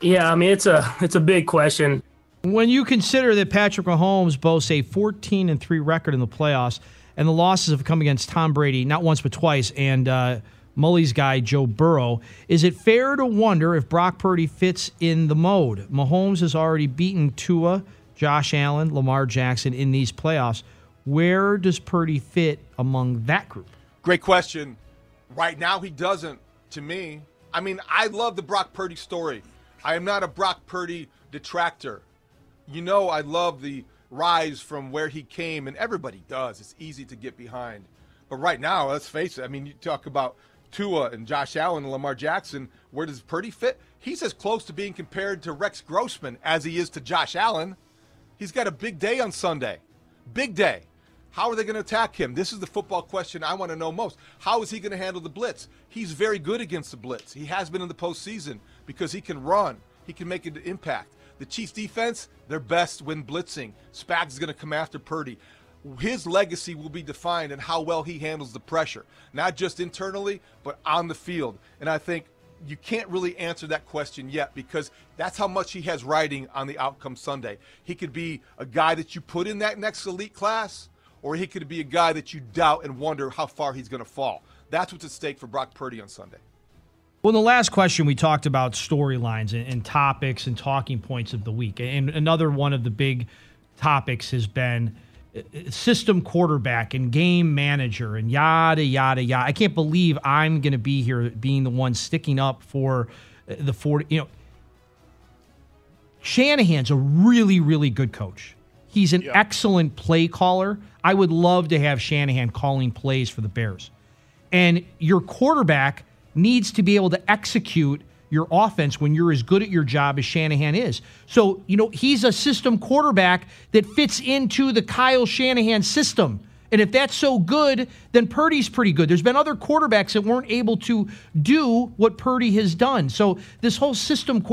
Yeah, I mean it's a it's a big question. When you consider that Patrick Mahomes boasts a 14 and 3 record in the playoffs, and the losses have come against Tom Brady, not once but twice, and uh, Mully's guy, Joe Burrow. Is it fair to wonder if Brock Purdy fits in the mode? Mahomes has already beaten Tua, Josh Allen, Lamar Jackson in these playoffs. Where does Purdy fit among that group? Great question. Right now, he doesn't, to me. I mean, I love the Brock Purdy story. I am not a Brock Purdy detractor. You know, I love the rise from where he came, and everybody does. It's easy to get behind. But right now, let's face it. I mean, you talk about Tua and Josh Allen and Lamar Jackson. Where does Purdy fit? He's as close to being compared to Rex Grossman as he is to Josh Allen. He's got a big day on Sunday. Big day. How are they going to attack him? This is the football question I want to know most. How is he going to handle the blitz? He's very good against the blitz. He has been in the postseason because he can run, he can make an impact. The Chiefs defense, they're best when blitzing. Spags is going to come after Purdy. His legacy will be defined in how well he handles the pressure, not just internally, but on the field. And I think you can't really answer that question yet because that's how much he has riding on the outcome Sunday. He could be a guy that you put in that next elite class, or he could be a guy that you doubt and wonder how far he's going to fall. That's what's at stake for Brock Purdy on Sunday. Well, in the last question, we talked about storylines and, and, topics and talking points of the week. And another one of the big topics has been uh, system quarterback and game manager and yada, yada, yada. I can't believe I'm going to be here being the one sticking up for uh, the 40. You know, Shanahan's a really, really good coach. He's an yeah. excellent play caller. I would love to have Shanahan calling plays for the Bears. And your quarterback – needs to be able to execute your offense when you're as good at your job as Shanahan is. So, you know, he's a system quarterback that fits into the Kyle Shanahan system. And if that's so good, then Purdy's pretty good. There's been other quarterbacks that weren't able to do what Purdy has done. So this whole system,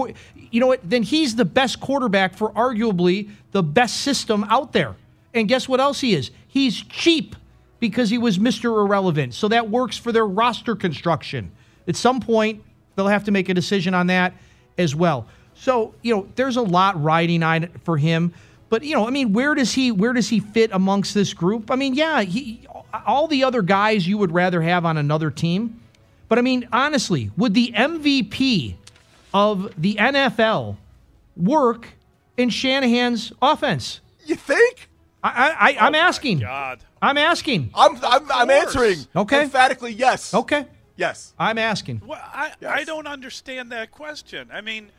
you know what? Then he's the best quarterback for arguably the best system out there. And guess what else he is? He's cheap because he was Mr. Irrelevant. So that works for their roster construction. At some point, they'll have to make a decision on that as well. So, you know, there's a lot riding on it for him. But, you know, I mean, where does he where does he fit amongst this group? I mean, yeah, he all the other guys you would rather have on another team. But I mean, honestly, would the MVP of the NFL work in Shanahan's offense? You think? I, I, I'm Oh, asking. God. I'm asking. I'm I'm, I'm answering. Okay. Emphatically yes. Okay. Yes. I'm asking. Well, I, I don't understand that question. I mean,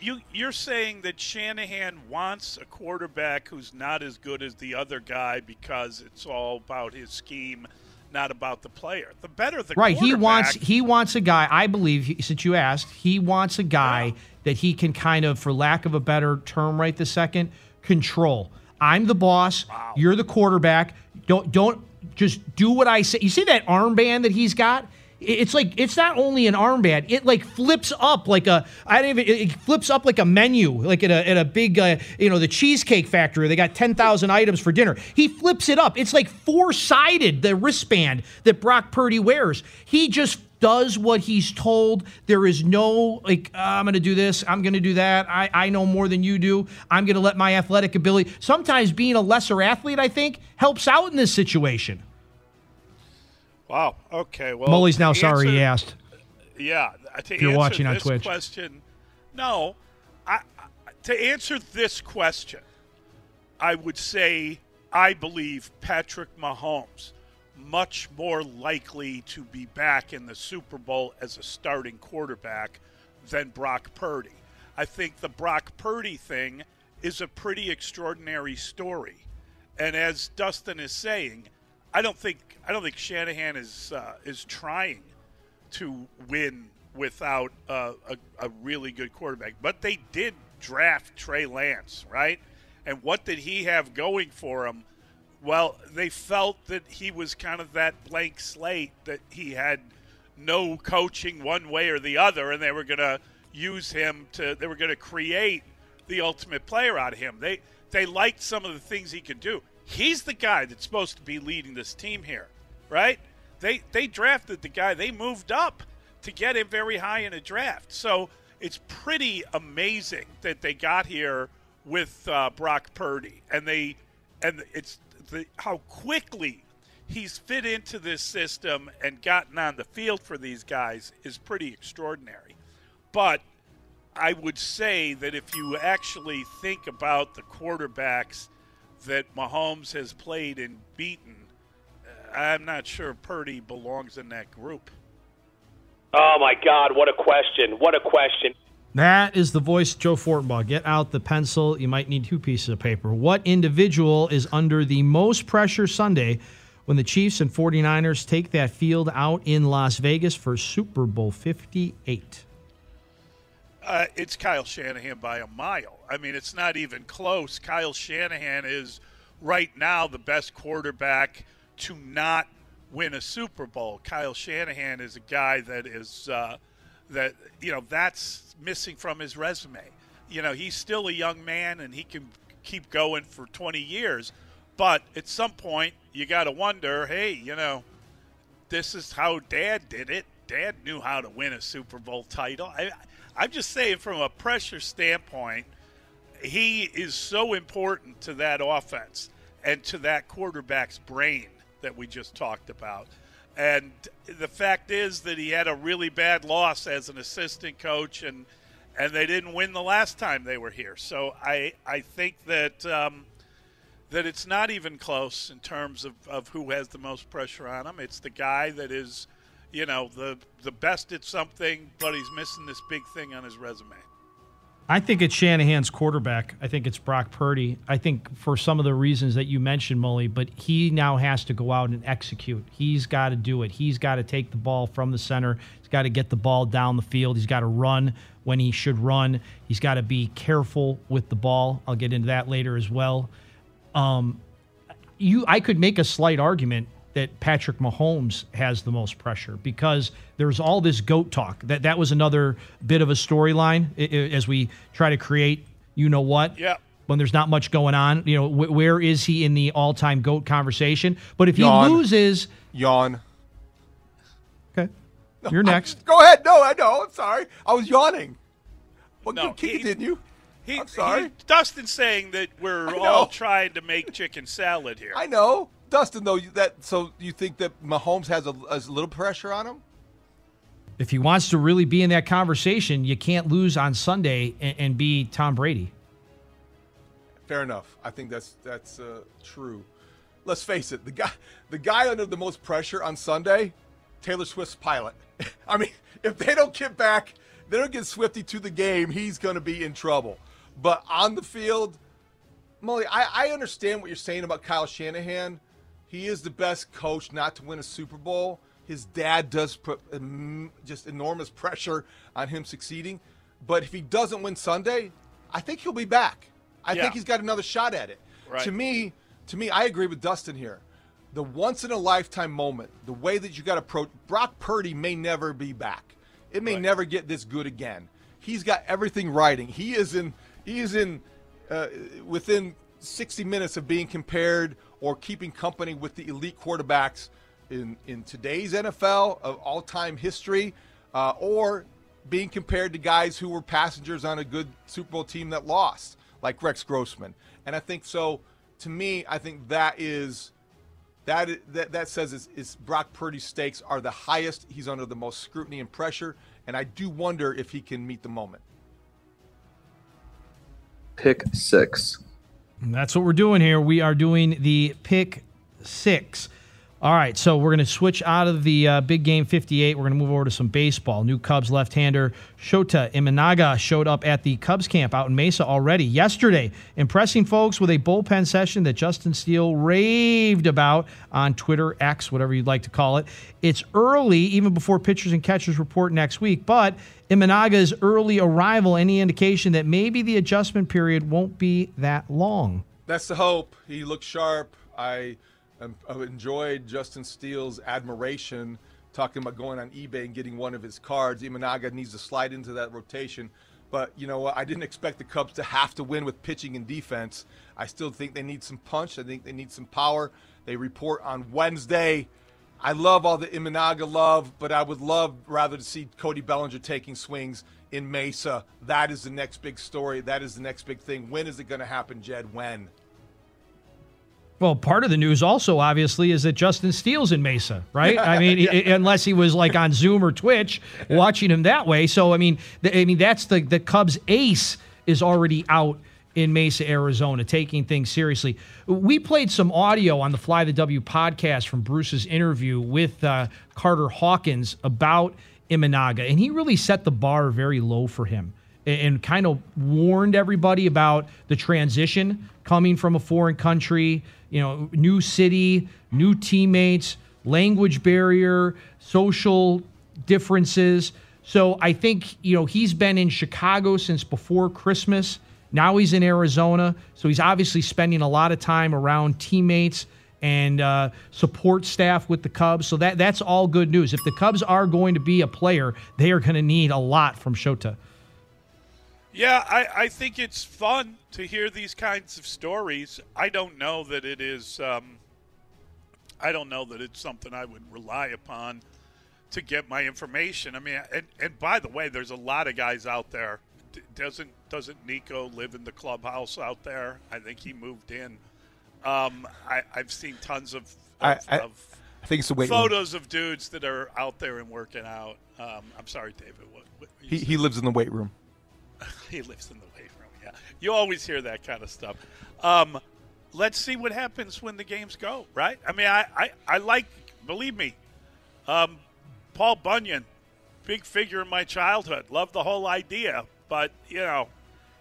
you you're saying that Shanahan wants a quarterback who's not as good as the other guy because it's all about his scheme, not about the player. The better the Right. He wants he wants a guy. I believe since you asked, he wants a guy that he can kind of, for lack of a better term, right the second, control. I'm the boss. You're the quarterback. Don't don't just do what I say. You see that armband that he's got? It's like it's not only an armband. It like flips up like a I don't even. It flips up like a menu, like at a at a big uh, you know the cheesecake factory. They got ten thousand items for dinner. He flips it up. It's like four sided. The wristband that Brock Purdy wears. He just does what he's told. There is no like "Uh, I'm going to do this. I'm going to do that. I I know more than you do. I'm going to let my athletic ability. Sometimes being a lesser athlete, I think, helps out in this situation. Wow. Okay. Well, Mully's now sorry he asked. Yeah. Uh, to If you're watching on this Twitch. question, no. I, to answer this question, I would say I believe Patrick Mahomes much more likely to be back in the Super Bowl as a starting quarterback than Brock Purdy. I think the Brock Purdy thing is a pretty extraordinary story. And as Dustin is saying, I don't think I don't think Shanahan is uh, is trying to win without uh, a, a really good quarterback. But they did draft Trey Lance, right? And what did he have going for him? Well, they felt that he was kind of that blank slate, that he had no coaching one way or the other, and they were going to use him to, they were going to create the ultimate player out of him. They, they liked some of the things he could do. He's the guy that's supposed to be leading this team here, right? They, they drafted the guy, they moved up to get him very high in a draft. So it's pretty amazing that they got here with uh, Brock Purdy, and they and it's the, how quickly he's fit into this system and gotten on the field for these guys is pretty extraordinary. But I would say that if you actually think about the quarterbacks that Mahomes has played and beaten, I'm not sure Purdy belongs in that group. Oh my God! What a question! What a question! That is the voice, Joe Fortenbaugh. Get out the pencil. You might need two pieces of paper. What individual is under the most pressure Sunday when the Chiefs and 49ers take that field out in Las Vegas for Super Bowl 58? Uh, it's Kyle Shanahan by a mile. I mean, it's not even close. Kyle Shanahan is right now the best quarterback to not win a Super Bowl. Kyle Shanahan is a guy that is uh, that you know that's missing from his resume. You know, he's still a young man and he can keep going for 20 years, but at some point you got to wonder, hey, you know, this is how Dad did it. Dad knew how to win a Super Bowl title. I, I'm just saying, from a pressure standpoint, he is so important to that offense and to that quarterback's brain that we just talked about. And the fact is that he had a really bad loss as an assistant coach, and and they didn't win the last time they were here. So I I think that. Um, that it's not even close in terms of, of who has the most pressure on him. It's the guy that is, you know, the the best at something, but he's missing this big thing on his resume. I think it's Shanahan's quarterback. I think it's Brock Purdy. I think for some of the reasons that you mentioned, Mully, but he now has to go out and execute. He's got to do it. He's got to take the ball from the center. He's got to get the ball down the field. He's got to run when he should run. He's got to be careful with the ball. I'll get into that later as well. Um, you, I could make a slight argument that Patrick Mahomes has the most pressure because there's all this goat talk. That that was another bit of a storyline i- i- as we try to create, you know what? Yeah. When there's not much going on, you know, wh- where is he in the all-time goat conversation? But if he loses, Yawn. okay, you're next. Go ahead. No, I know. I'm sorry. I was yawning. Well, No, you keep he- continue. He, I'm sorry. he- Dustin's saying that we're all trying to make chicken salad here. I know, Dustin. Though that, so you think that Mahomes has a, a little pressure on him? If he wants to really be in that conversation, you can't lose on Sunday and, and be Tom Brady. Fair enough. I think that's that's uh, true. Let's face it. The guy, the guy under the most pressure on Sunday, Taylor Swift's pilot. I mean, if they don't get back, they don't get Swifty to the game, he's going to be in trouble. But on the field, Mully, I, I understand what you're saying about Kyle Shanahan. He is the best coach not to win a Super Bowl. His dad does put just enormous pressure on him succeeding. But if he doesn't win Sunday, I think he'll be back. I Yeah. think he's got another shot at it. Right. To me, to me, I agree with Dustin here. The once in a lifetime moment, the way that you got to approach Brock Purdy may never be back. It may never get this good again. He's got everything riding. He is in. He is in uh, within 60 minutes of being compared or keeping company with the elite quarterbacks in in today's NFL of all time history, uh, or being compared to guys who were passengers on a good Super Bowl team that lost, like Rex Grossman. And I think so. To me, I think that is that that, that says is, is Brock Purdy's stakes are the highest. He's under the most scrutiny and pressure, and I do wonder if he can meet the moment. Pick six. And that's what we're doing here. We are doing the pick six. All right, so we're going to switch out of the uh, big game 58. We're going to move over to some baseball. New Cubs left-hander Shota Imanaga showed up at the Cubs camp out in Mesa already yesterday, impressing folks with a bullpen session that Justin Steele raved about on Twitter, X, whatever you'd like to call it. It's early, even before pitchers and catchers report next week, but Imanaga's early arrival, any indication that maybe the adjustment period won't be that long. That's the hope. He looks sharp. I, um, I enjoyed Justin Steele's admiration talking about going on eBay and getting one of his cards. Imanaga needs to slide into that rotation. But you know what? I didn't expect the Cubs to have to win with pitching and defense. I still think they need some punch. I think they need some power. They report on Wednesday. I love all the Imanaga love, but I would love rather to see Cody Bellinger taking swings in Mesa. That is the next big story. That is the next big thing. When is it going to happen, Jed? When? Well, part of the news also, obviously, is that Justin Steele's in Mesa, right? I mean, Yeah. unless he was like on Zoom or Twitch watching him that way. So, I mean, th- I mean, that's the the Cubs ace is already out in Mesa, Arizona, taking things seriously. We played some audio on the Fly the W podcast from Bruce's interview with uh, Carter Hawkins about Imanaga, and he really set the bar very low for him and kind of warned everybody about the transition coming from a foreign country, you know, new city, new teammates, language barrier, social differences. So I think, you know, he's been in Chicago since before Christmas. Now he's in Arizona. So he's obviously spending a lot of time around teammates and uh, support staff with the Cubs. So that that's all good news. If the Cubs are going to be a player, they are going to need a lot from Shota. Yeah, I, I think it's fun to hear these kinds of stories. I don't know that it is. Um, I don't know that it's something I would rely upon to get my information. I mean, and, and by the way, there's a lot of guys out there. D- Doesn't doesn't Nico live in the clubhouse out there? I think he moved in. Um, I, I've seen tons of, I- of, I- of I think it's the weight room. photos of dudes that are out there and working out. Um, I'm sorry, David. What, what He, he lives in the weight room. he lives in the weight room. Yeah, you always hear that kind of stuff. Um, let's see what happens when the games go. Right? I mean, I I, I like. Believe me, um, Paul Bunyan, big figure in my childhood. Love the whole idea, but you know,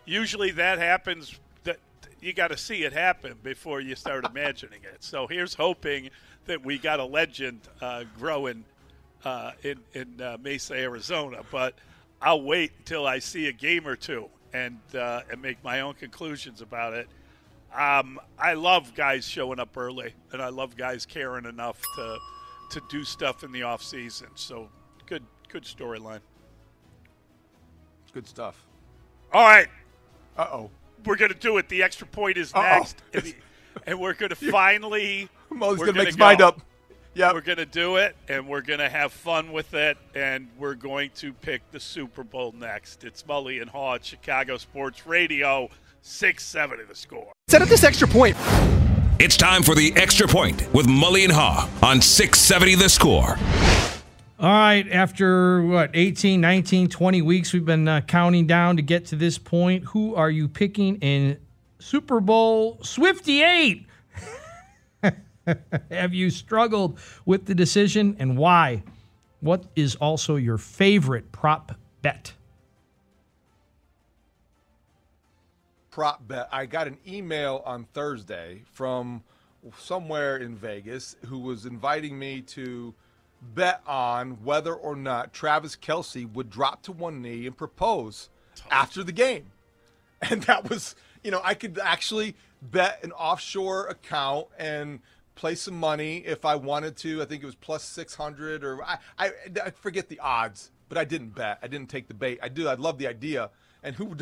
usually that happens. That you got to see it happen before you start imagining it. So here's hoping that we got a legend uh, growing uh, in in uh, Mesa, Arizona. But I'll wait until I see a game or two and uh, and make my own conclusions about it. Um, I love guys showing up early, and I love guys caring enough to to do stuff in the off season. So good good storyline. Good stuff. All right, Uh oh. we're gonna do it. The extra point is Uh-oh. next, and, the- and we're gonna finally. Mully's we're gonna make his go. mind up. Yeah. We're going to do it, and we're going to have fun with it, and we're going to pick the Super Bowl next. It's Mully and Haugh at Chicago Sports Radio, 670 the score. Set up this extra point. It's time for the extra point with Mully and Haugh on 670 the score. All right, after what, 18, 19, 20 weeks, we've been uh, counting down to get to this point. Who are you picking in Super Bowl Swifty 8. Have you struggled with the decision and why? What is also your favorite prop bet? Prop bet. I got an email on Thursday from somewhere in Vegas who was inviting me to bet on whether or not Travis Kelce would drop to one knee and propose after the game. And that was, you know, I could actually bet an offshore account and play some money if I wanted to. I think it was plus 600 or I, I, I forget the odds, but I didn't bet. I didn't take the bait. I do. I love the idea. And who,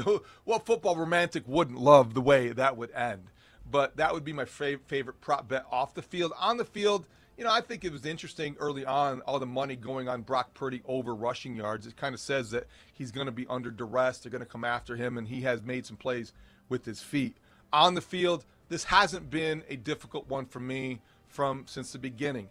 what football romantic wouldn't love the way that would end? But that would be my fav- favorite prop bet off the field. On the field, you know, I think it was interesting early on, all the money going on Brock Purdy over rushing yards. It kind of says that he's going to be under duress. They're going to come after him, and he has made some plays with his feet. On the field, this hasn't been a difficult one for me from since the beginning.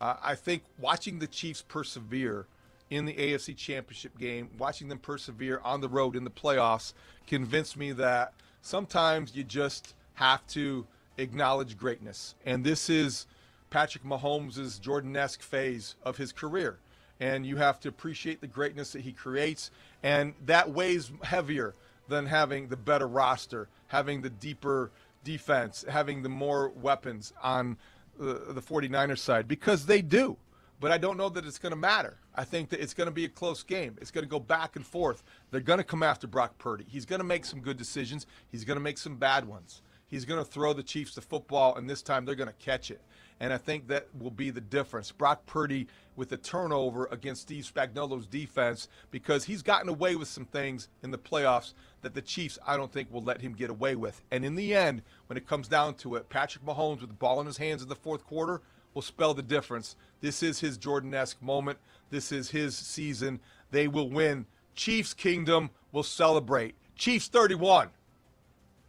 Uh, I think watching the Chiefs persevere in the AFC Championship game, watching them persevere on the road in the playoffs, convinced me that sometimes you just have to acknowledge greatness. And this is Patrick Mahomes' Jordan-esque phase of his career. And you have to appreciate the greatness that he creates. And that weighs heavier than having the better roster, having the deeper defense, having the more weapons on the, the 49ers side, because they do. But I don't know that it's going to matter. I think that it's going to be a close game. It's going to go back and forth. They're going to come after Brock Purdy. He's going to make some good decisions. He's going to make some bad ones. He's going to throw the Chiefs the football, and this time they're going to catch it. And I think that will be the difference. Brock Purdy with the turnover against Steve Spagnuolo's defense because he's gotten away with some things in the playoffs that the Chiefs, I don't think, will let him get away with. And in the end, when it comes down to it, Patrick Mahomes with the ball in his hands in the fourth quarter will spell the difference. This is his Jordan esque moment. This is his season. They will win. Chiefs Kingdom will celebrate. Chiefs 31,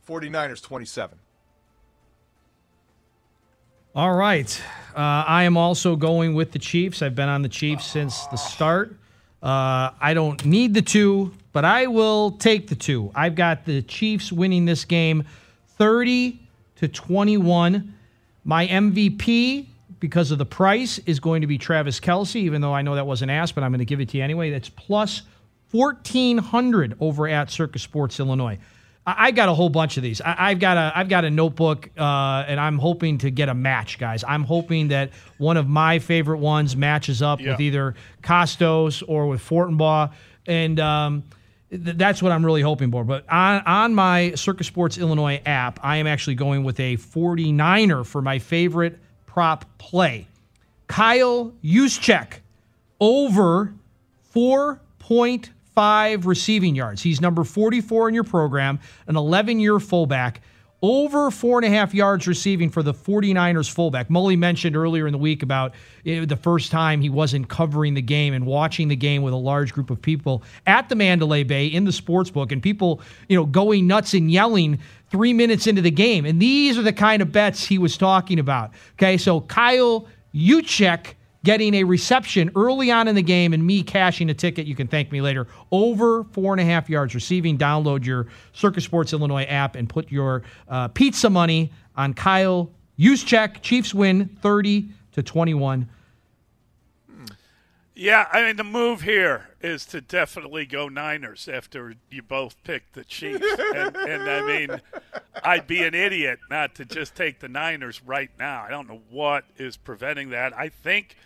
49ers 27. All right. Uh, I am also going with the Chiefs. I've been on the Chiefs since the start. Uh, I don't need the two, but I will take the two. I've got the Chiefs winning this game 30 to 21. My MVP, because of the price, is going to be Travis Kelce, even though I know that wasn't asked, but I'm going to give it to you anyway. That's plus 1400 over at Circa Sports Illinois. I got a whole bunch of these. I, have got a I've got a notebook, uh, and I'm hoping to get a match, guys. I'm hoping that one of my favorite ones matches up yeah. with either Costos or with Fortenbaugh, and um, th- that's what I'm really hoping for. But on on my Circa Sports Illinois app, I am actually going with a 49er for my favorite prop play. Kyle Juszczyk over four point five receiving yards. He's number 44 in your program, an 11 year fullback, over four and a half yards receiving for the 49ers fullback. Mully mentioned earlier in the week about you the first time he wasn't covering the game and watching the game with a large group of people at the Mandalay Bay in the sports book and people, you know, going nuts and yelling three minutes into the game. And these are the kind of bets he was talking about. Okay, so Kyle Juszczyk getting a reception early on in the game and me cashing a ticket. You can thank me later. Over four and a half yards receiving. Download your Circa Sports Illinois app and put your uh, pizza money on Kyle Juszczyk. Chiefs win 30 to 21. Yeah, I mean the move here is to definitely go Niners after you both picked the Chiefs, and, and, I mean I'd be an idiot not to just take the Niners right now. I don't know what is preventing that. I think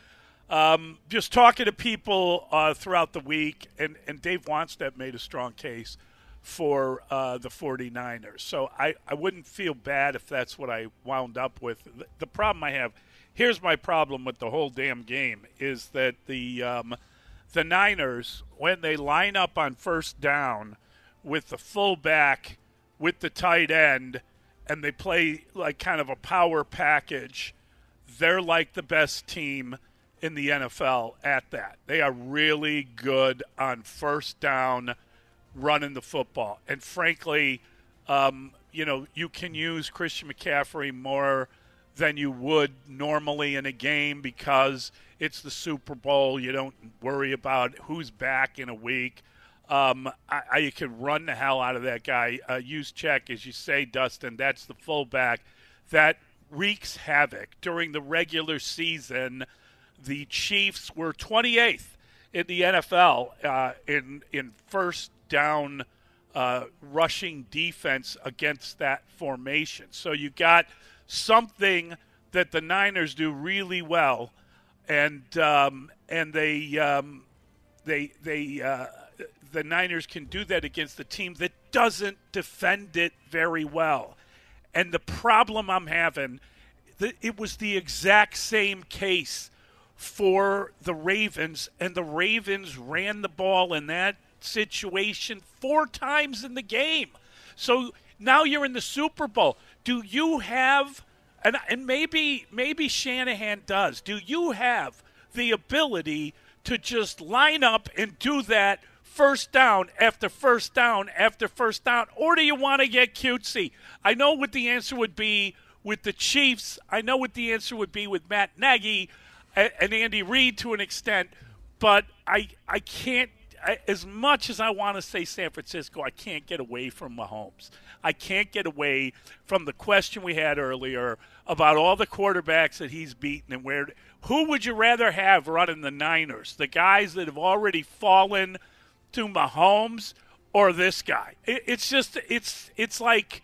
um, just talking to people uh, throughout the week, and, and Dave Wannstedt made a strong case for uh, the 49ers. So I, I wouldn't feel bad if that's what I wound up with. The, the problem I have here's my problem with the whole damn game is that the um, the Niners, when they line up on first down with the fullback, with the tight end, and they play like kind of a power package, they're like the best team – in the NFL at that. They are really good on first down, running the football. And frankly, um, you know, you can use Christian McCaffrey more than you would normally in a game because it's the Super Bowl. You don't worry about who's back in a week. Um, I, I can run the hell out of that guy. Uh, Juszczyk, as you say, Dustin. That's the fullback that wreaks havoc during the regular season. The Chiefs were 28th in the NFL uh, in in first down uh, rushing defense against that formation. So you got something that the Niners do really well, and um, and they um, they they uh, the Niners can do that against a team that doesn't defend it very well. And the problem I'm having, it was the exact same case for the Ravens, and the Ravens ran the ball in that situation four times in the game. So now you're in the Super Bowl. Do you have and and maybe maybe Shanahan does. Do you have the ability to just line up and do that first down after first down after first down or do you want to get cutesy? I know what the answer would be with the Chiefs. I know what the answer would be with Matt Nagy and Andy Reid to an extent, but I I can't as much as I want to say San Francisco, I can't get away from Mahomes. I can't get away from the question we had earlier about all the quarterbacks that he's beaten and where. Who would you rather have running the Niners? The guys that have already fallen to Mahomes, or this guy? It, it's just it's it's like,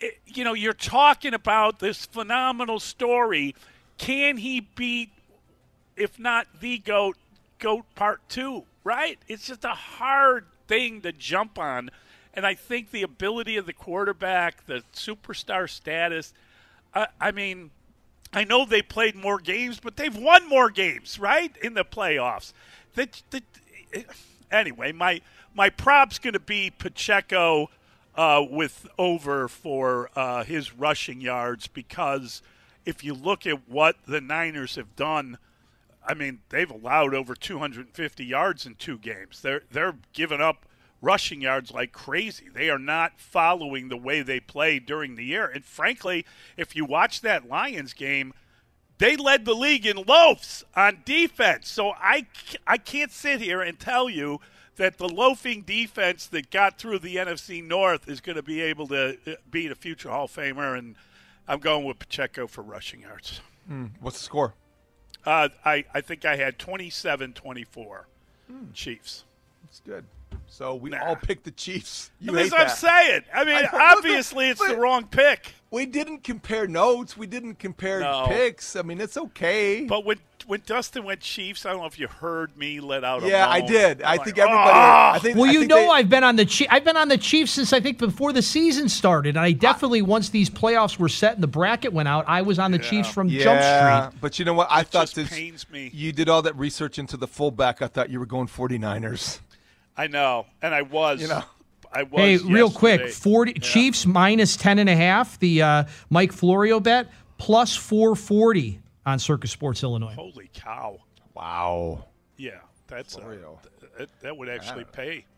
it, you know, you're talking about this phenomenal story. Can he beat, if not the goat, goat part two? Right? It's just a hard thing to jump on. And I think the ability of the quarterback, the superstar status, I, I mean, I know they played more games, but they've won more games, right, in the playoffs. That, that, anyway, my my prop's going to be Pacheco uh, with over for uh, his rushing yards because if you look at what the Niners have done – I mean, they've allowed over 250 yards in two games. They're they're giving up rushing yards like crazy. They are not following the way they play during the year. And frankly, if you watch that Lions game, they led the league in loafs on defense. So I I can't sit here and tell you that the loafing defense that got through the NFC North is going to be able to uh, beat a future Hall of Famer. And I'm going with Pacheco for rushing yards. Mm, what's the score? Uh, I, I think I had 27 24 hmm. Chiefs. That's good. So we nah. all picked the Chiefs. You That's what I'm saying. I mean, I, obviously, it's the wrong pick. We didn't compare notes. We didn't compare no. picks. I mean, it's okay. But when when Dustin went Chiefs, I don't know if you heard me let out. Yeah, I did. I'm i like, think everybody. Oh! I think, well, I you think know, they, I've been on the Chiefs. I've been on the Chiefs since I think before the season started. And I definitely, I, once these playoffs were set and the bracket went out, I was on the yeah. Chiefs from yeah, Jump Street. But you know what? I it thought just this. Pains me. You did all that research into the fullback. I thought you were going 49ers. I know, and I was. You know. I was hey, real yesterday. quick, forty yeah. Chiefs minus ten and a half. The uh, Mike Florio bet plus four forty on Circa Sports Illinois. Holy cow! Wow. Yeah, that's Florio. A, that, that would actually pay.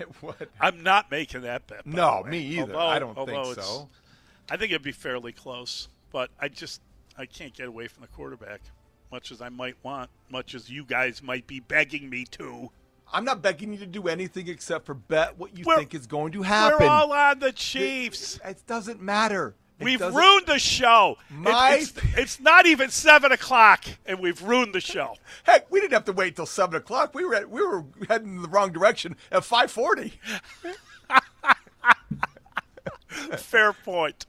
It would. I'm not making that bet. No, me either. Although, I don't think so. I think it'd be fairly close, but I just I can't get away from the quarterback, much as I might want, much as you guys might be begging me to. I'm not begging you to do anything except for bet what you we're, think is going to happen. We're all on the Chiefs. It, it doesn't matter. It we've doesn't, ruined the show. My, it, it's, it's, not even seven o'clock, and we've ruined the show. Heck, we didn't have to wait till seven o'clock. We were at, we were heading in the wrong direction at five forty. Fair point.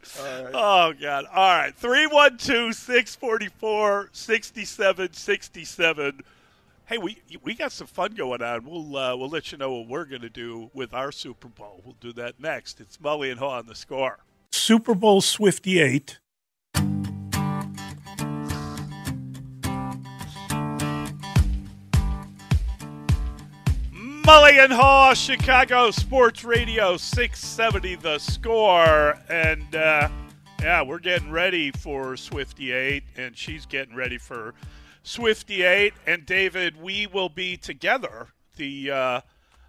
Oh God! All right, 312-644-6767 hey, we we got some fun going on. We'll uh, we'll let you know what we're going to do with our Super Bowl. We'll do that next. It's Mully and Haugh on the score. Super Bowl Swifty Eight. Mully and Haugh, Chicago Sports Radio 670 the score. And uh, yeah, we're getting ready for Swifty 8, and she's getting ready for Swifty Eight and David, we will be together the uh,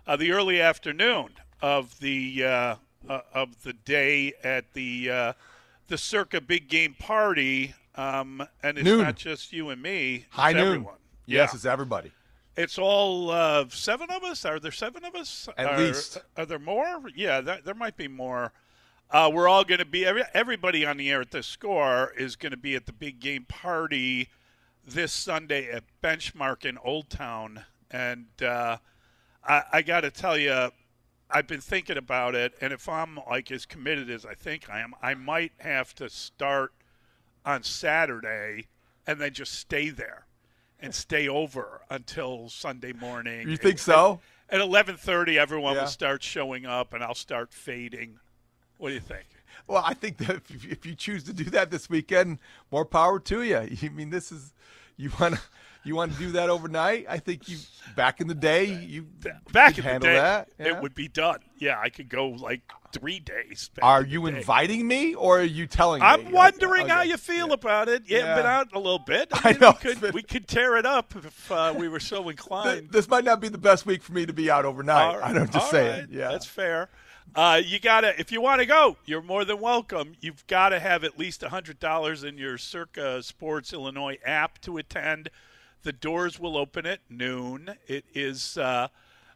uh, the early afternoon of the uh, uh of the day at the uh, the Circa Big Game Party, um, and it's noon. not just you and me; High noon. Everyone. Yes, yeah. it's everybody. It's all uh, seven of us. Are there seven of us? At are, least. Are there more? Yeah, there, there might be more. Uh, we're all going to be. Every, everybody on the air at the score is going to be at the big game party this Sunday at Benchmark in Old Town, and uh, I, I got to tell you, I've been thinking about it, and if I'm like as committed as I think I am, I might have to start on Saturday and then just stay there and stay over until Sunday morning. You think so? At 11:30, everyone Yeah. will start showing up, and I'll start fading. What do you think? Well, I think that if, if you choose to do that this weekend, more power to you. I mean, this is you want to you want to do that overnight. I think you back in the day you Back in the handle day, that. it would be done. Yeah, I could go like three days. back Are you inviting me or are you telling me? I'm wondering how you feel about it. You haven't been out a little bit. I I, know. We could, we could tear it up if uh, we were so inclined. This might not be the best week for me to be out overnight. I don't just all say right. it. Yeah. that's fair. Uh, you gotta if you want to go, you're more than welcome. You've got to have at least hundred dollars in your Circa Sports Illinois app to attend. The doors will open at noon. It is uh,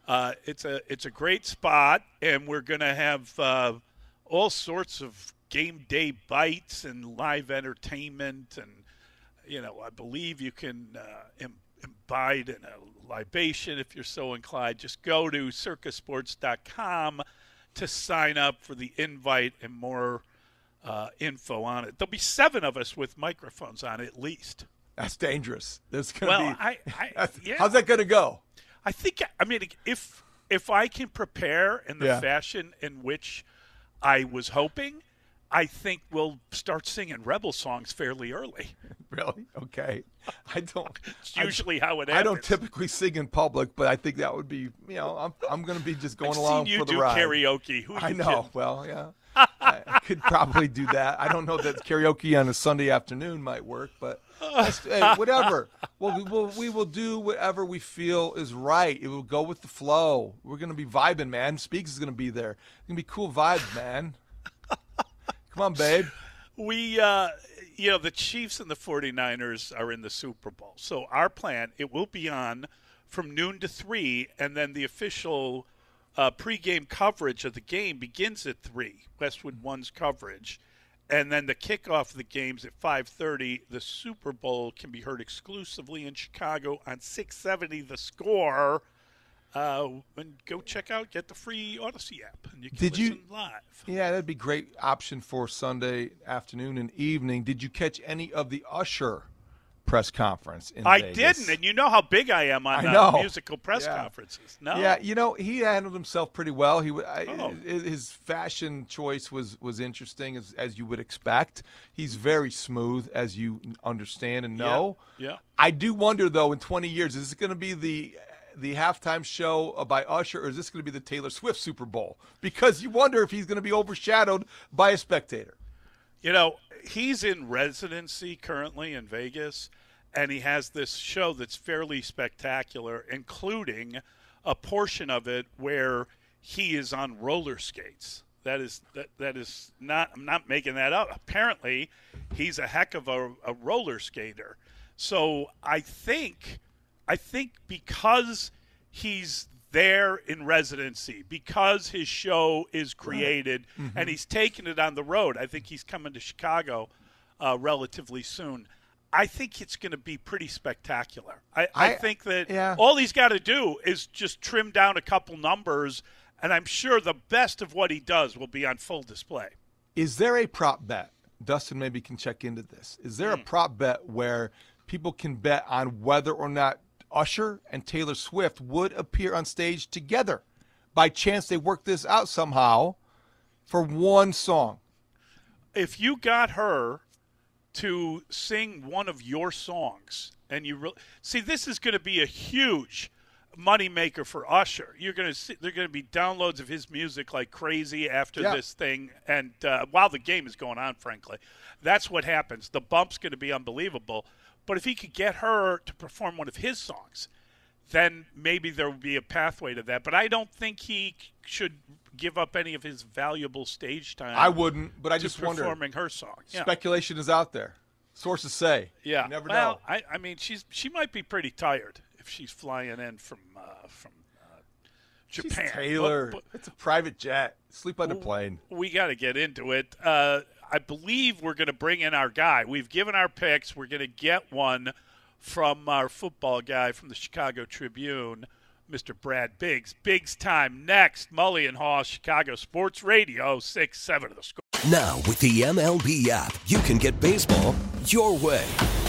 uh, it's a it's a great spot, and we're gonna have uh, all sorts of game day bites and live entertainment, and you know I believe you can uh, Im- imbibe in a libation if you're so inclined. Just go to circasports.com to sign up for the invite and more uh, info on it. There'll be seven of us with microphones on at least. That's dangerous. There's gonna Well, be. I- I- yeah. How's that gonna go? I think I mean if if I can prepare in the Yeah. fashion in which I was hoping, I think we'll start singing rebel songs fairly early. Really? Okay. I don't. It's usually how it ends. I don't typically sing in public, but I think that would be. You know, I'm I'm going to be just going I've along for the do ride. karaoke. Who I know. kidding? Well, yeah. I, I could probably do that. I don't know that karaoke on a Sunday afternoon might work, but hey, whatever. Well, we will we will do whatever we feel is right. It will go with the flow. We're gonna be vibing, man. Speaks is gonna be there. It's gonna be cool vibes, man. Come on, babe. we uh you know the chiefs and the 49ers are in the super bowl. So our plan it will be on from noon to 3 and then the official uh, pregame coverage of the game begins at 3 westwood one's coverage. And then the kickoff of the games at 5.30 the super bowl can be heard exclusively in chicago. On 670 the score uh, and go check out get the free Audacy app and you can Did you- live Yeah, that'd be great option for Sunday afternoon and evening. Did you catch any of the Usher press conference in I Vegas? didn't, and you know how big I am on I uh, musical press Yeah. conferences. No, Yeah, you know he handled himself pretty well. He I, Oh. his fashion choice was was interesting as as you would expect. He's very smooth as you understand and know. Yeah. I do wonder though, in 20 years, is this going to be the the halftime show by Usher, or is this going to be the Taylor Swift Super Bowl? Because you wonder if he's going to be overshadowed by a spectator. You know, he's in residency currently in Vegas, and he has this show that's fairly spectacular, including a portion of it where he is on roller skates. That is that that is not. I'm not making that up. Apparently, he's a heck of a, a roller skater. So I think, I think because he's there in residency, because his show is created, and he's taking it on the road. I think he's coming to Chicago uh, relatively soon. I think it's going to be pretty spectacular. I, I, I- think that yeah. all he's got to do is just trim down a couple numbers, and I'm sure the best of what he does will be on full display. Is there a prop bet? Dustin maybe can check into this. Is there a prop bet where people can bet on whether or not Usher and Taylor Swift would appear on stage together? By chance they worked this out somehow for one song. if you got her to sing one of your songs and you see this is going to be a huge moneymaker for Usher. You're going to see there're going to be downloads of his music like crazy after Yeah. this thing and uh, while the game is going on frankly. That's what happens. The bump's going to be unbelievable. But if he could get her to perform one of his songs, then maybe there would be a pathway to that. But I don't think he should give up any of his valuable stage time. I wouldn't, but I just wonder. performing her song. Yeah. Speculation is out there. Sources say. Yeah. You never well, know. I, I mean, she's she might be pretty tired. if she's flying in from uh, from uh, She's Japan. Taylor. But- it's a private jet. Sleep on the plane. we got to get into it. Uh, I believe we're going to bring in our guy. We've given our picks. We're going to get one from our football guy from the Chicago Tribune, Mr. Brad Biggs. Biggs time next. Mully and Haugh, Chicago Sports Radio, 6 7 of the score. Now, with the MLB app, you can get baseball your way.